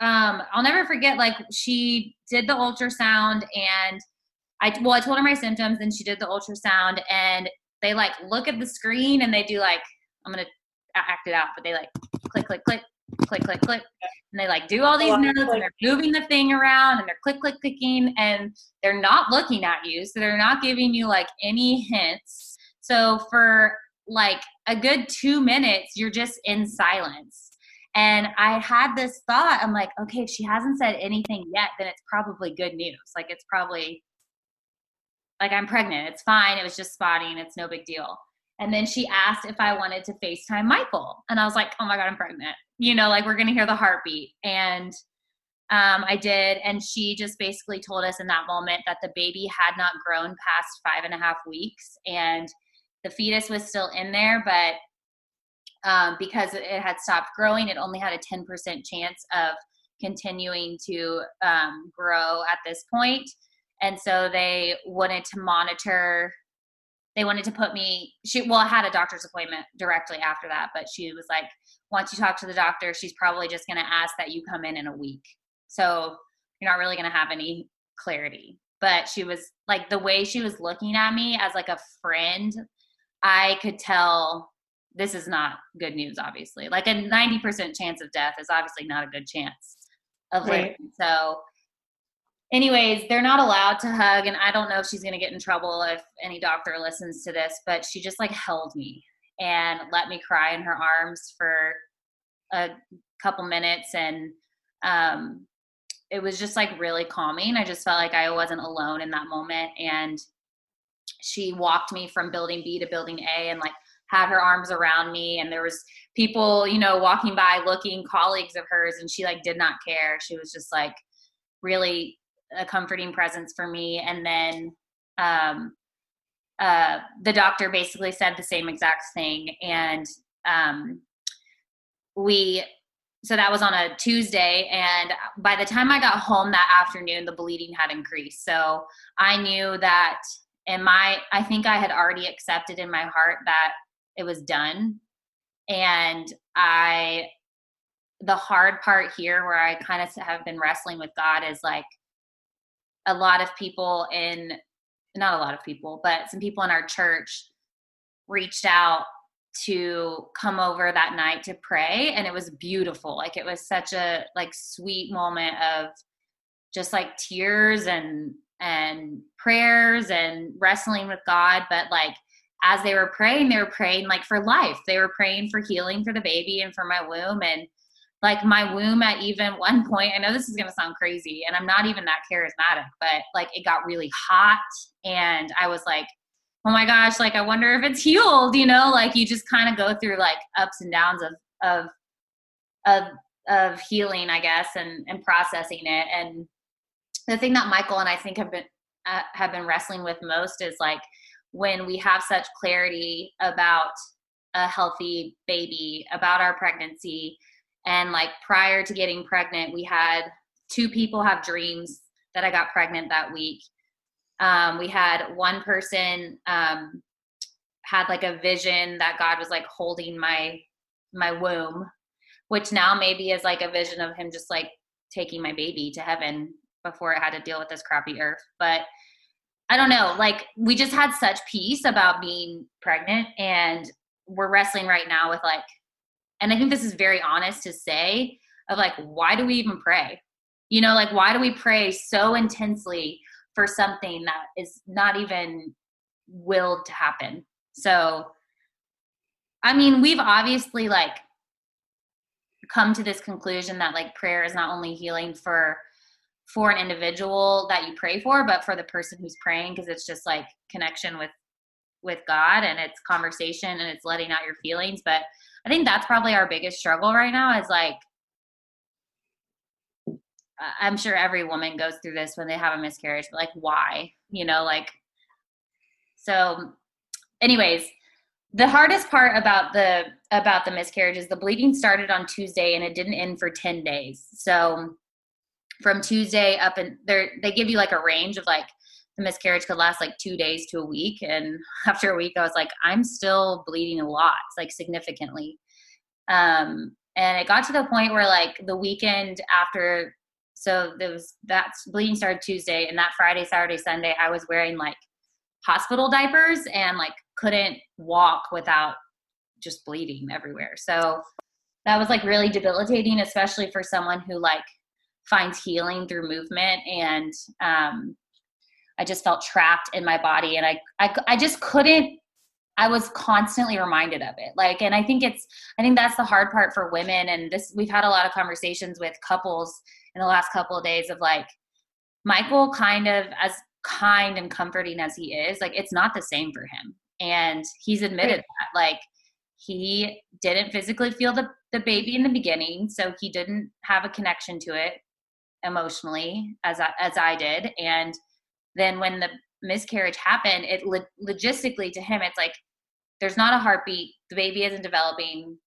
um i'll never forget like she did the ultrasound and i well i told her my symptoms and she did the ultrasound and they like look at the screen and they do like i'm gonna act it out but they like click click click click click click. And they like do all these notes and they're moving the thing around and they're click click clicking and they're not looking at you so they're not giving you like any hints. So for like a good two minutes you're just in silence. And I had this thought, I'm like, okay, if she hasn't said anything yet, then it's probably good news. Like it's probably like I'm pregnant. It's fine. It was just spotting. It's no big deal. And then she asked if I wanted to FaceTime Michael. And I was like, oh my God, I'm pregnant. You know, like we're going to hear the heartbeat. And um, I did. And she just basically told us in that moment that the baby had not grown past five and a half weeks and the fetus was still in there, but um, because it had stopped growing, it only had a 10% chance of continuing to um, grow at this point. And so they wanted to monitor, they wanted to put me, she, well, I had a doctor's appointment directly after that, but she was like, once you talk to the doctor, she's probably just going to ask that you come in in a week. So you're not really going to have any clarity. But she was like, the way she was looking at me as like a friend, I could tell this is not good news obviously like a 90% chance of death is obviously not a good chance of living right. so anyways they're not allowed to hug and i don't know if she's going to get in trouble if any doctor listens to this but she just like held me and let me cry in her arms for a couple minutes and um it was just like really calming. I just felt like i wasn't alone in that moment and she walked me from building b to building a and like had her arms around me and there was people you know walking by looking colleagues of hers and she like did not care. She was just like really a comforting presence for me. And then um uh the doctor basically said the same exact thing. And um we so that was on a Tuesday. And by the time I got home that afternoon the bleeding had increased. So I knew that in my I think I had already accepted in my heart that it was done. And i the hard part here where i kind of have been wrestling with god is like a lot of people in not a lot of people but some people in our church reached out to come over that night to pray and it was beautiful like it was such a like sweet moment of just like tears and and prayers and wrestling with god but like as they were praying, they were praying like for life. They were praying for healing for the baby and for my womb. And like my womb at even one point, I know this is going to sound crazy and I'm not even that charismatic, but like it got really hot. And I was like, oh my gosh, like I wonder if it's healed, you know, like you just kind of go through like ups and downs of, of, of, of healing, I guess, and, and processing it. And the thing that Michael and I think have been, uh, have been wrestling with most is like, when we have such clarity about a healthy baby, about our pregnancy. And like prior to getting pregnant, we had two people have dreams that I got pregnant that week. Um, we had one person um, had like a vision that God was like holding my my womb, which now maybe is like a vision of Him just like taking my baby to heaven before it had to deal with this crappy earth. But I don't know, like we just had such peace about being pregnant and we're wrestling right now with like and I think this is very honest to say, of like why do we even pray? You know like why do we pray so intensely for something that is not even willed to happen? So i mean we've obviously like come to this conclusion that like prayer is not only healing for for an individual that you pray for but for the person who's praying because it's just like connection with with god and it's conversation and it's letting out your feelings. But i think that's probably our biggest struggle right now is like i'm sure every woman goes through this when they have a miscarriage but like why you know like so anyways the hardest part about the about the miscarriage is the bleeding started on Tuesday and it didn't end for 10 days. So from Tuesday up and they they give you like a range of like the miscarriage could last like 2 days to a week and after a week I was like I'm still bleeding a lot, like significantly. Um and it got to the point where like the weekend after so there was that bleeding started Tuesday and that Friday, Saturday, Sunday I was wearing like hospital diapers and like couldn't walk without just bleeding everywhere. So that was like really debilitating, especially for someone who like finds healing through movement. And um, I just felt trapped in my body, and I, I I just couldn't. I was constantly reminded of it. Like, and I think it's I think that's the hard part for women. And this we've had a lot of conversations with couples in the last couple of days of like Michael kind of as kind and comforting as he is, like it's not the same for him. And he's admitted right. that. Like he didn't physically feel the, the baby in the beginning, so he didn't have a connection to it emotionally as I, as I did. And then when the miscarriage happened, it lo- logistically to him, it's like there's not a heartbeat. The baby isn't developing.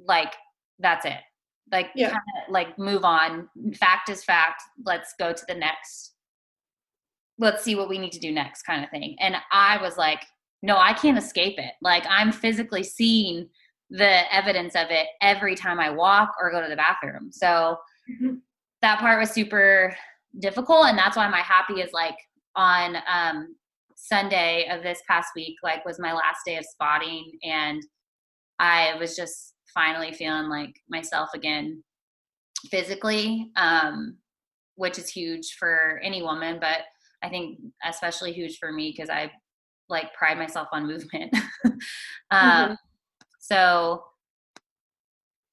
Like that's it. Like yeah. kind of like move on. Fact is fact. Let's go to the next let's see what we need to do next kind of thing. And I was like, no, I can't escape it. Like I'm physically seeing the evidence of it every time I walk or go to the bathroom. So mm-hmm. that part was super difficult. And that's why my happy is like on um, Sunday of this past week, like was my last day of spotting. And I was just finally feeling like myself again physically, um, which is huge for any woman. But I think especially huge for me because I like pride myself on movement. um, mm-hmm. So,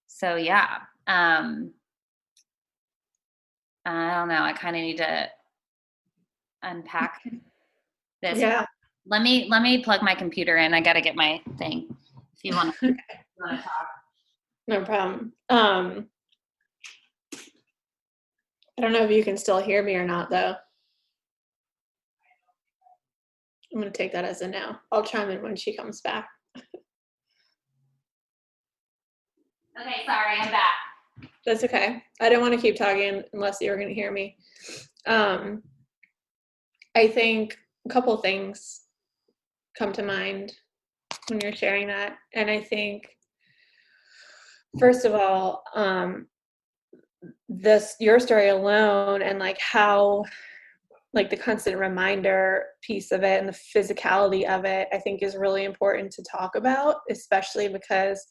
so yeah. Um, I don't know. I kind of need to unpack this. Yeah. Let me let me plug my computer in. I got to get my thing. If you want to talk. No problem. Um, I don't know if you can still hear me or not, though. I'm going to take that as a no. I'll chime in when she comes back. okay, sorry, I'm back. That's okay. I don't want to keep talking unless you're going to hear me. Um, I think a couple things come to mind when you're sharing that. And I think, first of all, um, this your story alone and like how like the constant reminder piece of it and the physicality of it i think is really important to talk about especially because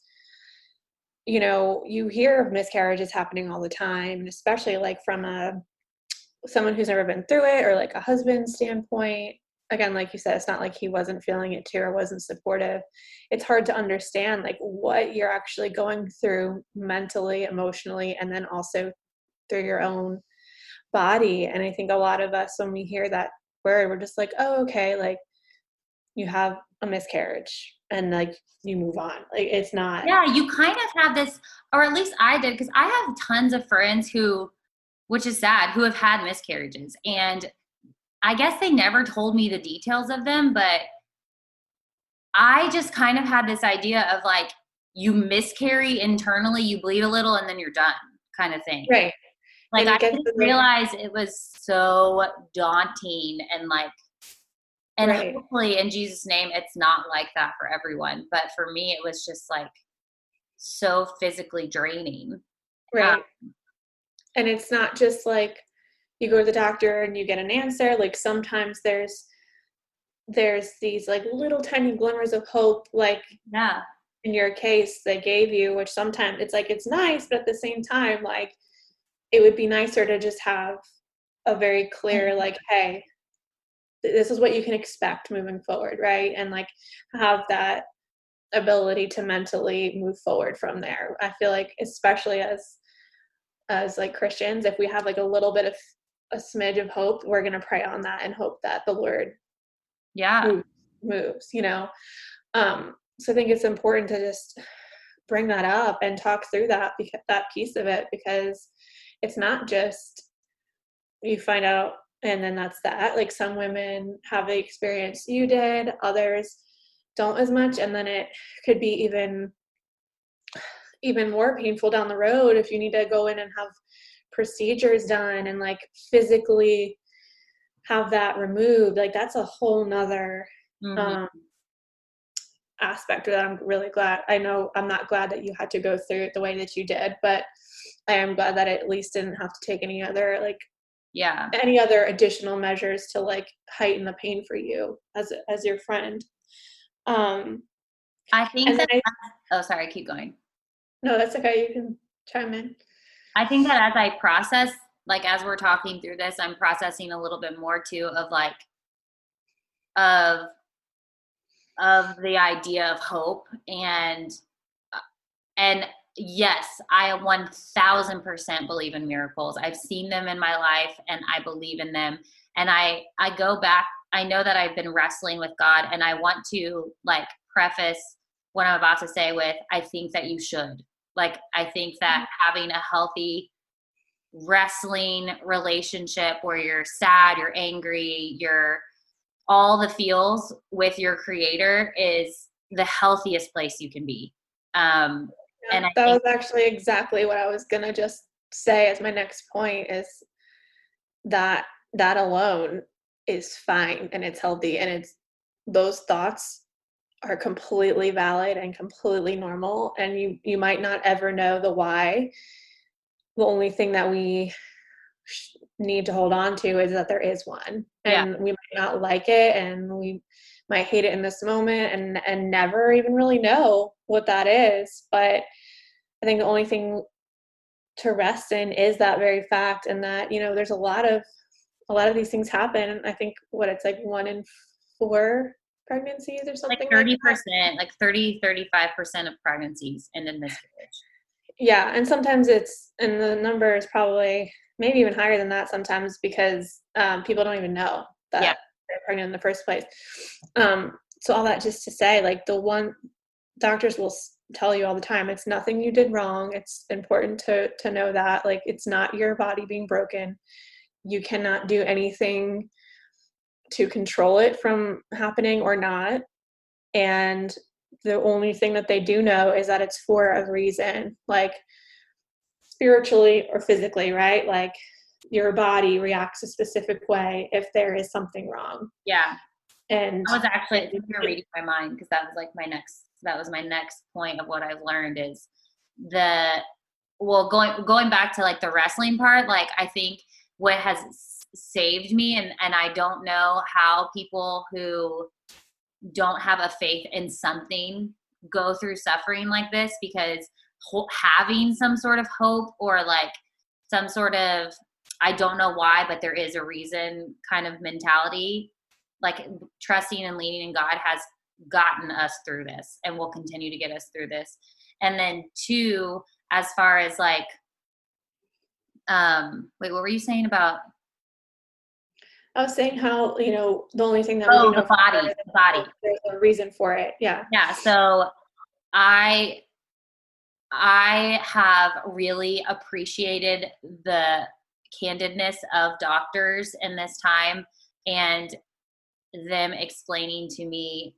you know you hear of miscarriages happening all the time especially like from a someone who's never been through it or like a husband standpoint. Again like you said it's not like he wasn't feeling it too or wasn't supportive. It's hard to understand like what you're actually going through mentally emotionally and then also through your own body. And i think a lot of us when we hear that word we're just like oh okay like you have a miscarriage and like you move on. Like it's not yeah you kind of have this or at least i did because i have tons of friends who which is sad who have had miscarriages and i guess they never told me the details of them but i just kind of had this idea of like you miscarry internally you bleed a little and then you're done kind of thing. Right. Like I didn't realize it was so daunting and like and right. hopefully in Jesus' name it's not like that for everyone. But for me it was just like so physically draining. Right. Um, and it's not just like you go to the doctor and you get an answer. Like sometimes there's there's these like little tiny glimmers of hope like yeah in your case they gave you, which sometimes it's like it's nice, but at the same time, like it would be nicer to just have a very clear Mm-hmm. like, hey, this is what you can expect moving forward, right? And like have that ability to mentally move forward from there. I feel like especially as as like Christians, if we have like a little bit of a smidge of hope, we're gonna pray on that and hope that the Lord Yeah. moves, moves you know. Um, so I think it's important to just bring that up and talk through that because that piece of it because it's not just you find out and then that's that. Like some women have the experience you did, others don't as much, and then it could be even even more painful down the road if you need to go in and have procedures done and like physically have that removed like that's a whole nother Mhm. um aspect of that i'm really glad i know i'm not glad that you had to go through it the way that you did but i am glad that it at least didn't have to take any other like yeah. any other additional measures to like heighten the pain for you as as your friend um I think that. I, oh, sorry. Keep going. no that's okay you can chime in I think that as I process, like as we're talking through this, I'm processing a little bit more too of like of of the idea of hope and uh, and yes, I 1000% believe in miracles. I've seen them in my life and I believe in them. And I I go back I know that I've been wrestling with God and I want to like preface what I'm about to say with I think that you should. Like I think that having a healthy wrestling relationship where you're sad, you're angry, you're all the feels with your creator is the healthiest place you can be. Um Yeah, And I that was actually exactly what I was gonna just say as my next point is that that alone is fine and it's healthy and it's those thoughts are completely valid and completely normal and you you might not ever know the why the only thing that we sh- need to hold on to is that there is one Yeah. and we might not like it and we might hate it in this moment and and never even really know what that is but i think the only thing to rest in is that very fact and that you know there's a lot of a lot of these things happen i think what it's like one in four pregnancies or something like like 30%, that. like 30, 35% of pregnancies end in miscarriage. yeah and sometimes it's and the number is probably maybe even higher than that sometimes because um, people don't even know that Yeah. they're pregnant in the first place um, so all that just to say like the one doctors will tell you all the time it's nothing you did wrong. It's important to to know that like it's not your body being broken. You cannot do anything to control it from happening or not. And the only thing that they do know is that it's for a reason like spiritually or physically right? Like your body reacts a specific way if there is something wrong. Yeah. and I was actually you're reading my mind because that was like my next that was my next point of what I've learned is the well going going back to like the wrestling part like I think what has saved me and and I don't know how people who don't have a faith in something go through suffering like this because ho- having some sort of hope or like some sort of I don't know why but there is a reason kind of mentality like trusting and leaning in God has gotten us through this and will continue to get us through this. And then two, as far as like um wait, what were you saying about i was saying how you know the only thing that oh we the body, the body. there's a reason for it yeah Yeah, so I I have really appreciated the candidness of doctors in this time and them explaining to me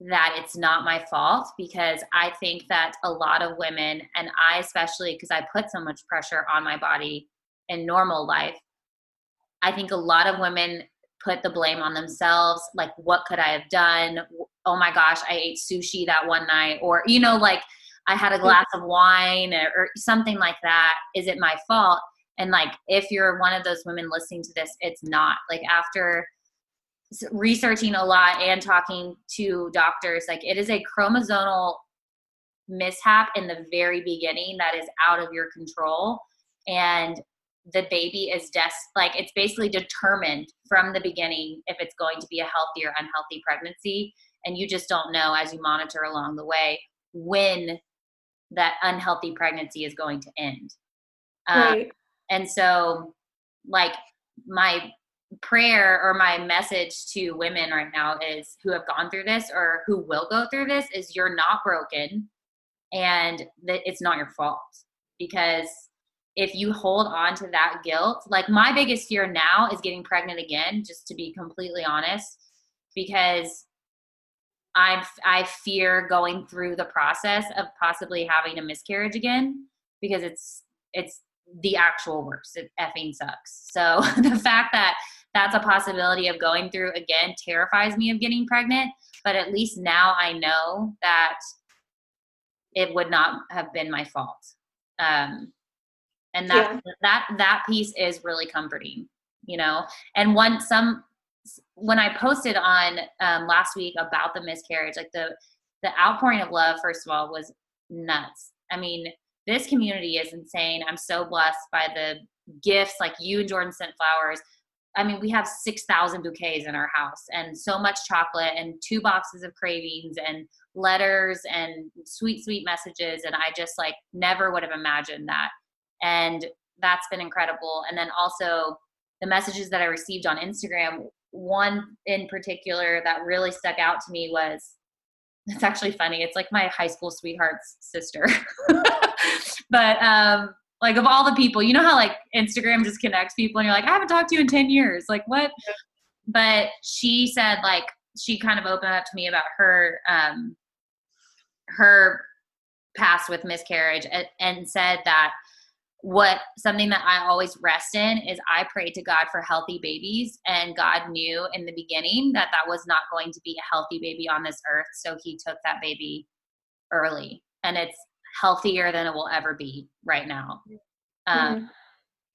that it's not my fault because I think that a lot of women, and I especially because I put so much pressure on my body in normal life, I think a lot of women put the blame on themselves. Like, what could I have done? Oh my gosh, I ate sushi that one night. Or, you know, like I had a mm-hmm. glass of wine or, or something like that. Is it my fault? And like, if you're one of those women listening to this, it's not. Like, after researching a lot and talking to doctors, like, it is a chromosomal mishap in the very beginning that is out of your control. And the baby is des like it's basically determined from the beginning if it's going to be a healthy or unhealthy pregnancy. And you just don't know as you monitor along the way when that unhealthy pregnancy is going to end. Um, right. and so like my prayer or my message to women right now is who have gone through this or who will go through this is you're not broken and that it's not your fault. Because if you hold on to that guilt like my biggest fear now is getting pregnant again just to be completely honest because i i fear going through the process of possibly having a miscarriage again because it's it's the actual worst. It effing sucks. So the fact that that's a possibility of going through again terrifies me of getting pregnant but at least now i know that it would not have been my fault. Um, and that yeah. that that piece is really comforting you know? And one some when i posted on um, last week about the miscarriage like the the outpouring of love first of all was nuts. I mean this community is insane. I'm so blessed by the gifts like you and jordan sent flowers I mean, we have 6,000 bouquets in our house and so much chocolate and two boxes of cravings and letters and sweet, sweet messages. And I just like never would have imagined that. And that's been incredible. And then also the messages that I received on Instagram, one in particular that really stuck out to me was it's actually funny. It's like my high school sweetheart's sister. but um, like of all the people, you know how like Instagram just connects people and you're like, I haven't talked to you in 10 years. Like what? But she said like she kind of opened up to me about her um her past with miscarriage and, and said that what something that I always rest in is I prayed to God for healthy babies, and God knew in the beginning that that was not going to be a healthy baby on this earth. So He took that baby early, and it's healthier than it will ever be right now. Um, mm-hmm.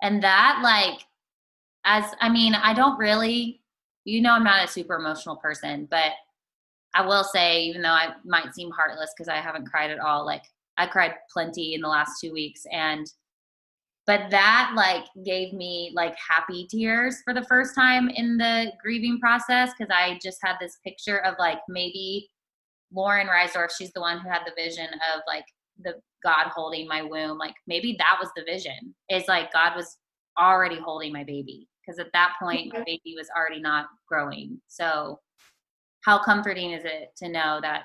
And that, like, as I mean, I don't really, you know, I'm not a super emotional person, but I will say, even though I might seem heartless because I haven't cried at all, like, I cried plenty in the last two weeks. And, but that like gave me like happy tears for the first time in the grieving process because I just had this picture of like maybe Lauren Reisdorf, she's the one who had the vision of like the God holding my womb. Like maybe that was the vision. Is like God was already holding my baby because at that point my baby was already not growing. So how comforting is it to know that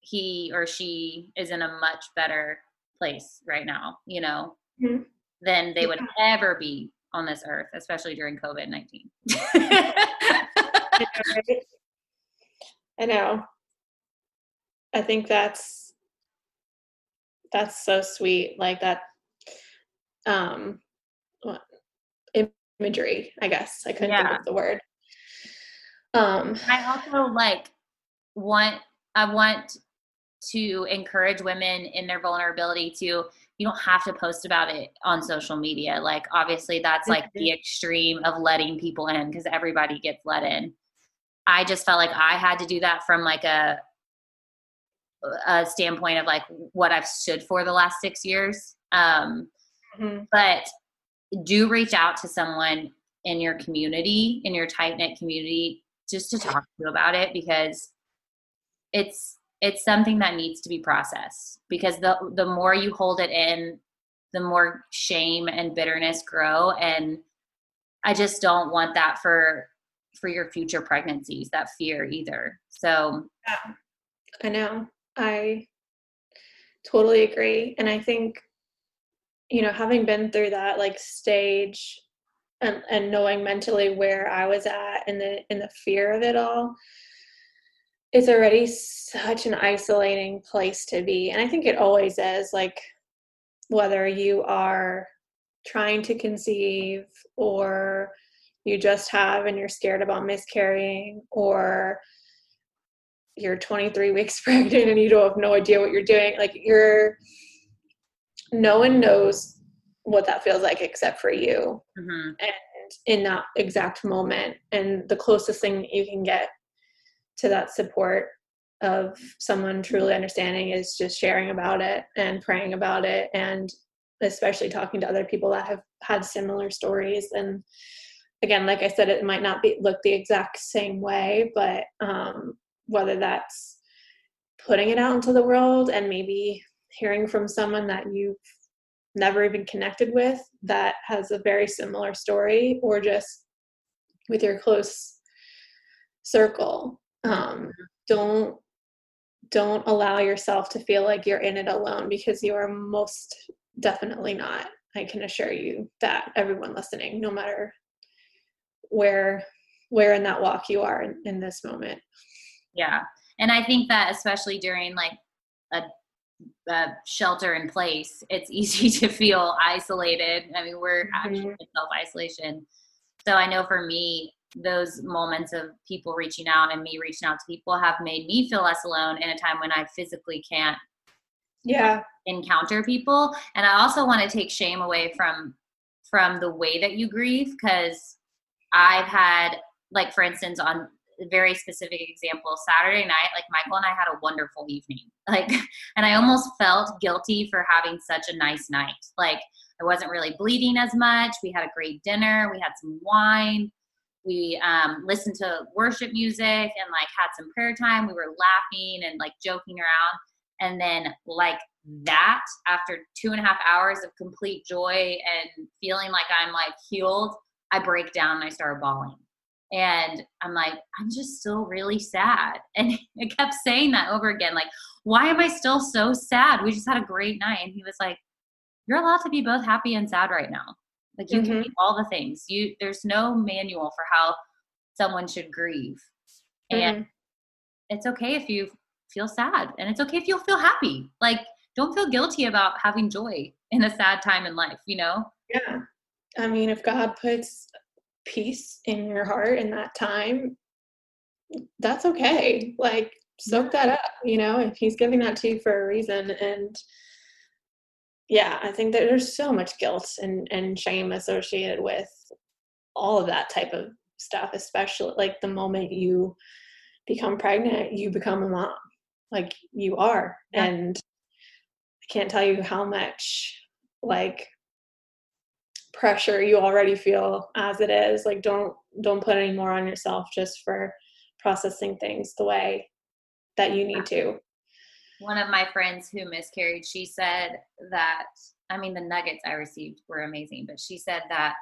he or she is in a much better place right now, you know, mm-hmm. than they would ever be on this earth, especially during COVID 19. I know. I think that's that's so sweet like that um what imagery i guess i couldn't yeah. think of the word. Um i also like want i want to encourage women in their vulnerability to you don't have to post about it on social media. Like obviously that's like the extreme of letting people in because everybody gets let in. I just felt like i had to do that from like a a standpoint of like what I've stood for the last six years. Um, mm-hmm. But do reach out to someone in your community, in your tight knit community, just to talk to you about it because it's it's something that needs to be processed. Because the the more you hold it in the more shame and bitterness grow. And i just don't want that for for your future pregnancies that fear either. So yeah, i know I totally agree. And I think, you know, having been through that like stage and, and knowing mentally where I was at and the in the fear of it all, it's already such an isolating place to be. And I think it always is, like whether you are trying to conceive or you just have and you're scared about miscarrying or you're 23 weeks pregnant and you don't have no idea what you're doing like you're no one knows what that feels like except for you mm-hmm. and in that exact moment and the closest thing you can get to that support of someone truly understanding is just sharing about it and praying about it and especially talking to other people that have had similar stories and again like i said it might not be look the exact same way but um, whether that's putting it out into the world and maybe hearing from someone that you've never even connected with that has a very similar story or just with your close circle. Um, don't don't allow yourself to feel like you're in it alone because you are most definitely not. I can assure you that everyone listening no matter where where in that walk you are in, in this moment yeah. And i think that especially during like a, a shelter in place it's easy to feel isolated. I mean we're mm-hmm. actually in self isolation so i know for me those moments of people reaching out and me reaching out to people have made me feel less alone in a time when I physically can't yeah. encounter people. And I also want to take shame away from from the way that you grieve cuz I've had like for instance on very specific example Saturday night like Michael and I had a wonderful evening. Like and I almost felt guilty for having such a nice night. Like I wasn't really bleeding as much. We had a great dinner. We had some wine. We um, listened to worship music and like had some prayer time. We were laughing and like joking around. And then like that after two and a half hours of complete joy and feeling like i'm like healed i break down and i start bawling and i'm like i'm just still really sad and i kept saying that over again like why am i still so sad we just had a great night and he was like you're allowed to be both happy and sad right now like you mm-hmm. can be all the things. You there's no manual for how someone should grieve. Mm-hmm. And it's okay if you feel sad and it's okay if you feel happy. Like don't feel guilty about having joy in a sad time in life, you know? Yeah. I mean, if God puts peace in your heart in that time, that's okay. Like soak that up, you know, if he's giving that to you for a reason and yeah, I think that there's so much guilt and, and shame associated with all of that type of stuff, especially like the moment you become pregnant, you become a mom. Like you are. Yeah. And I can't tell you how much like pressure you already feel as it is. Like don't don't put any more on yourself just for processing things the way that you need to one of my friends who miscarried, she said that, I mean, the nuggets I received were amazing, but she said that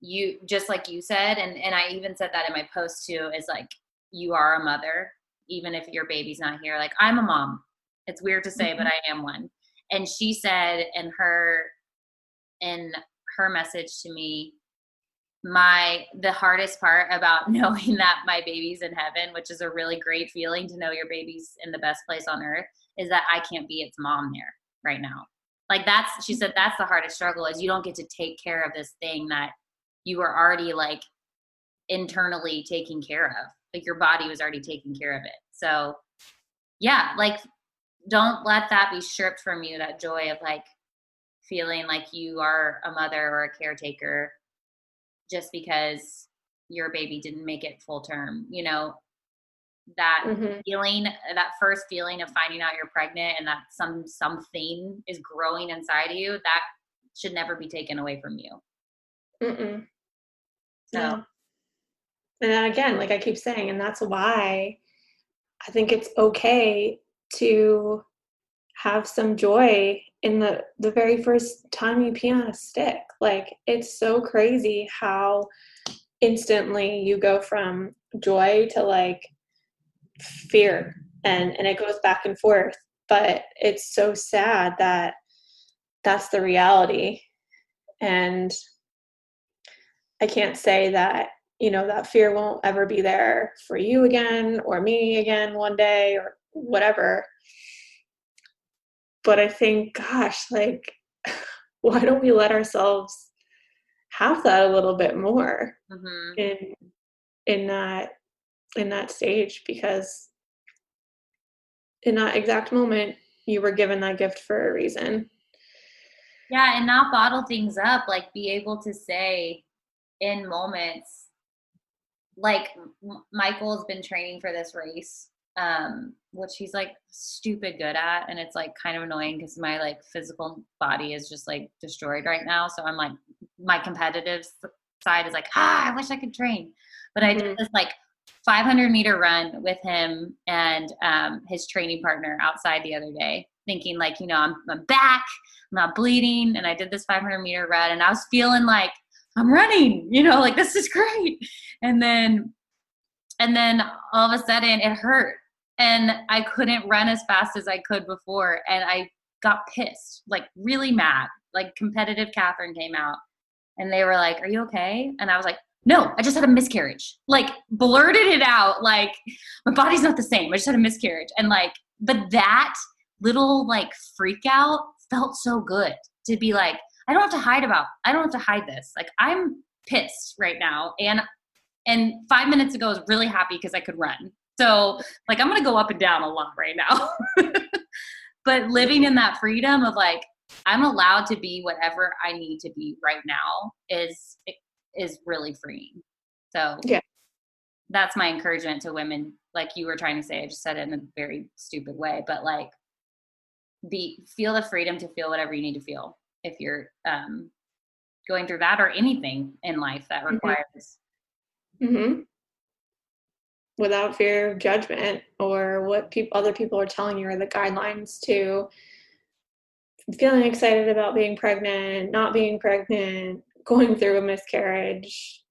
you, just like you said, and, and I even said that in my post too, is like, you are a mother, even if your baby's not here. Like, I'm a mom. It's weird to say, mm-hmm. but I am one. And she said in her, in her message to me, my the hardest part about knowing that my baby's in heaven which is a really great feeling to know your baby's in the best place on earth is that i can't be its mom there right now. Like that's she said that's the hardest struggle is you don't get to take care of this thing that you were already like internally taking care of. Like your body was already taking care of it. So yeah like don't let that be stripped from you that joy of like feeling like you are a mother or a caretaker just because your baby didn't make it full term you know that mm-hmm. feeling that first feeling of finding out you're pregnant and that some something is growing inside of you that should never be taken away from you Mm-mm. so yeah. and then again like i keep saying and that's why i think it's okay to have some joy in the the very first time you pee on a stick. Like it's so crazy how instantly you go from joy to like fear and and it goes back and forth. But it's so sad that that's the reality. And i can't say that you know that fear won't ever be there for you again or me again one day or whatever but I think, gosh, like, why don't we let ourselves have that a little bit more mm-hmm. in in that in that stage because in that exact moment you were given that gift for a reason yeah and not bottle things up like be able to say in moments like michael's been training for this race um, which he's like stupid good at, and it's like kind of annoying because my like physical body is just like destroyed right now. So I'm like, my competitive side is like, ah, I wish I could train, but I did mm-hmm. this like 500 meter run with him and um, his training partner outside the other day, thinking like, you know, I'm, I'm back, I'm not bleeding, and I did this 500 meter run, and I was feeling like I'm running, you know, like this is great, and then and then all of a sudden it hurt and I couldn't run as fast as I could before. And I got pissed, like really mad. Like competitive Catherine came out and they were like, Are you okay? And I was like, No, I just had a miscarriage. Like blurted it out, like, my body's not the same. I just had a miscarriage. And like, but that little like freak out felt so good to be like, I don't have to hide about, I don't have to hide this. Like, I'm pissed right now. And and five minutes ago I was really happy because I could run. So like I'm gonna go up and down a lot right now. but living in that freedom of like I'm allowed to be whatever I need to be right now is is really freeing. So yeah, that's my encouragement to women. Like you were trying to say, I just said it in a very stupid way, but like be feel the freedom to feel whatever you need to feel if you're um, going through that or anything in life that mm-hmm. requires Mm-hmm. Without fear of judgment or what people other people are telling you are the guidelines to feeling excited about being pregnant, not being pregnant, going through a miscarriage,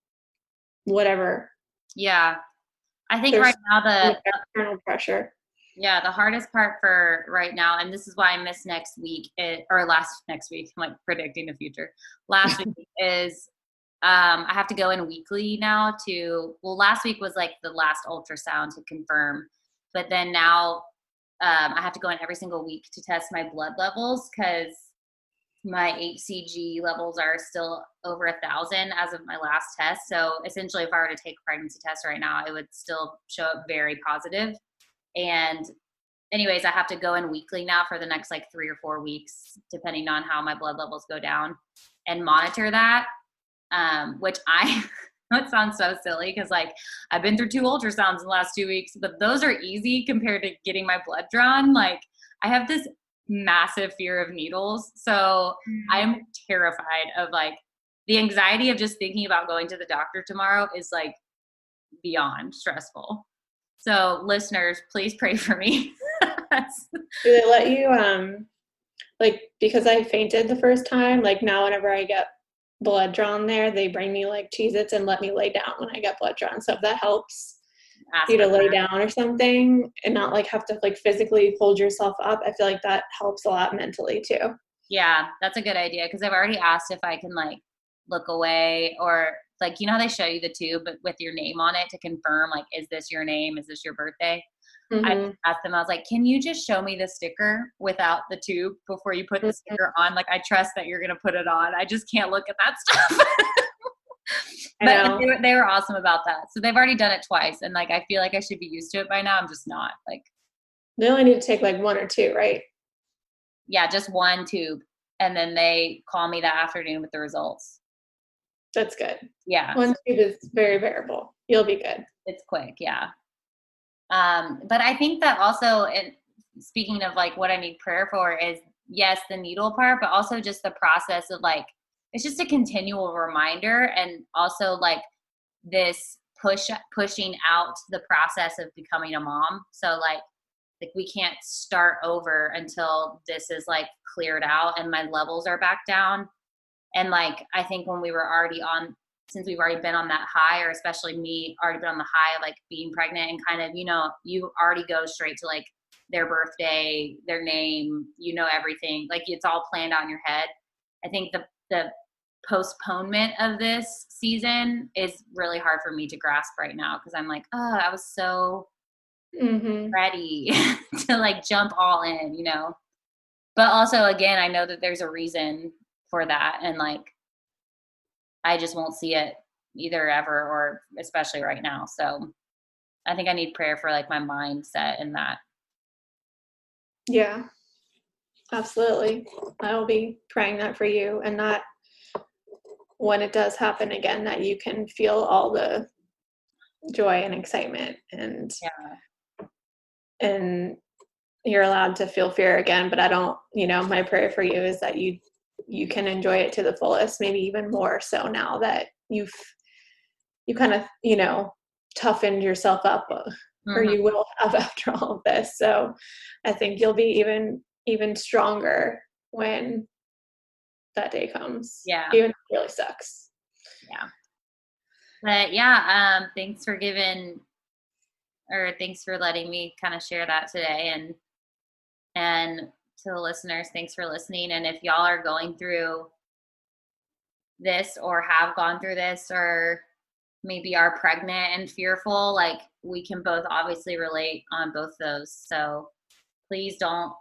whatever. Yeah. I think There's right now the external pressure. Yeah, the hardest part for right now, and this is why I missed next week, it, or last next week, I'm like predicting the future. Last week is um, I have to go in weekly now to, well, last week was like the last ultrasound to confirm, but then now um, I have to go in every single week to test my blood levels because my HCG levels are still over a thousand as of my last test. So essentially, if I were to take a pregnancy test right now, it would still show up very positive. And anyways, I have to go in weekly now for the next like three or four weeks, depending on how my blood levels go down, and monitor that um, which I that sounds so silly because like I've been through two ultrasounds in the last two weeks, but those are easy compared to getting my blood drawn. Like I have this massive fear of needles, so mm-hmm. I'm terrified of like the anxiety of just thinking about going to the doctor tomorrow is like beyond stressful. So listeners, please pray for me. Do they let you um like because I fainted the first time, like now whenever I get blood drawn there, they bring me like Cheez Its and let me lay down when I get blood drawn. So if that helps you to lay down or something and not like have to like physically hold yourself up, I feel like that helps a lot mentally too. Yeah, that's a good idea because I've already asked if I can like look away or like you know how they show you the tube but with your name on it to confirm like is this your name is this your birthday Mm-hmm. I asked them, I was like, can you just show me the sticker without the tube before you put the mm-hmm. sticker on? Like, I trust that you're going to put it on. I just can't look at that stuff. but they were, they were awesome about that. So they've already done it twice. And like, I feel like I should be used to it by now. I'm just not. Like, they only need to take like one or two, right? Yeah, just one tube. And then they call me that afternoon with the results. That's good. Yeah. One tube is very bearable. You'll be good. It's quick. Yeah. Um, but I think that also, in, speaking of like what I need prayer for, is yes, the needle part, but also just the process of like, it's just a continual reminder and also like this push pushing out the process of becoming a mom. So like like we can't start over until this is like cleared out and my levels are back down. And like i think when we were already on since we've already been on that high, or especially me already been on the high of like being pregnant and kind of, you know, you already go straight to like their birthday, their name, you know everything. Like it's all planned out in your head. I think the the postponement of this season is really hard for me to grasp right now because I'm like, oh, I was so mm-hmm. ready to like jump all in, you know. But also, again, I know that there's a reason for that, and like I just won't see it either ever or especially right now. So I think I need prayer for like my mindset in that. Yeah, absolutely. I will be praying that for you and that when it does happen again, that you can feel all the joy and excitement and yeah. and you're allowed to feel fear again but i don't you know my prayer for you is that you you can enjoy it to the fullest maybe even more so now that you've you kind of you know toughened yourself up uh, mm-hmm. or you will have after all of this. So i think you'll be even even stronger when that day comes yeah. even if it really sucks. Yeah. But yeah um thanks for giving or thanks for letting me kind of share that today and and to the listeners thanks for listening and if y'all are going through this or have gone through this or maybe are pregnant and fearful like we can both obviously relate on both those. So please don't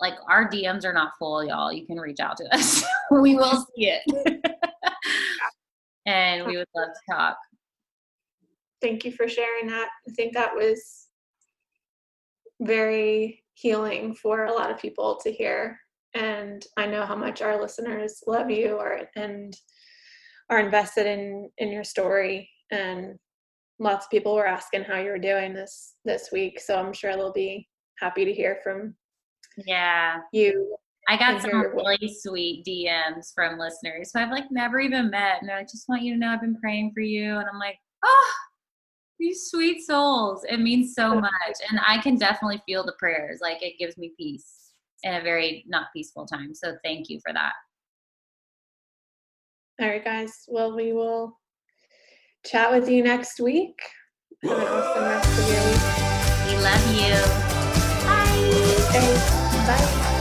like our dms are not full y'all. You can reach out to us. We will see it. And we would love to talk. Thank you for sharing that. I think that was very healing for a lot of people to hear. And i know how much our listeners love you or and are invested in in your story. And lots of people were asking how you were doing this this week. So i'm sure they'll be happy to hear from yeah. you i got some really sweet dms from listeners who i've like never even met. And i just want you to know i've been praying for you. And i'm like oh these sweet souls it means so much and i can definitely feel the prayers like it gives me peace in a very not peaceful time so thank you for that all right guys well we will chat with you next week. Have an awesome rest of your week. We love you. Bye. Bye.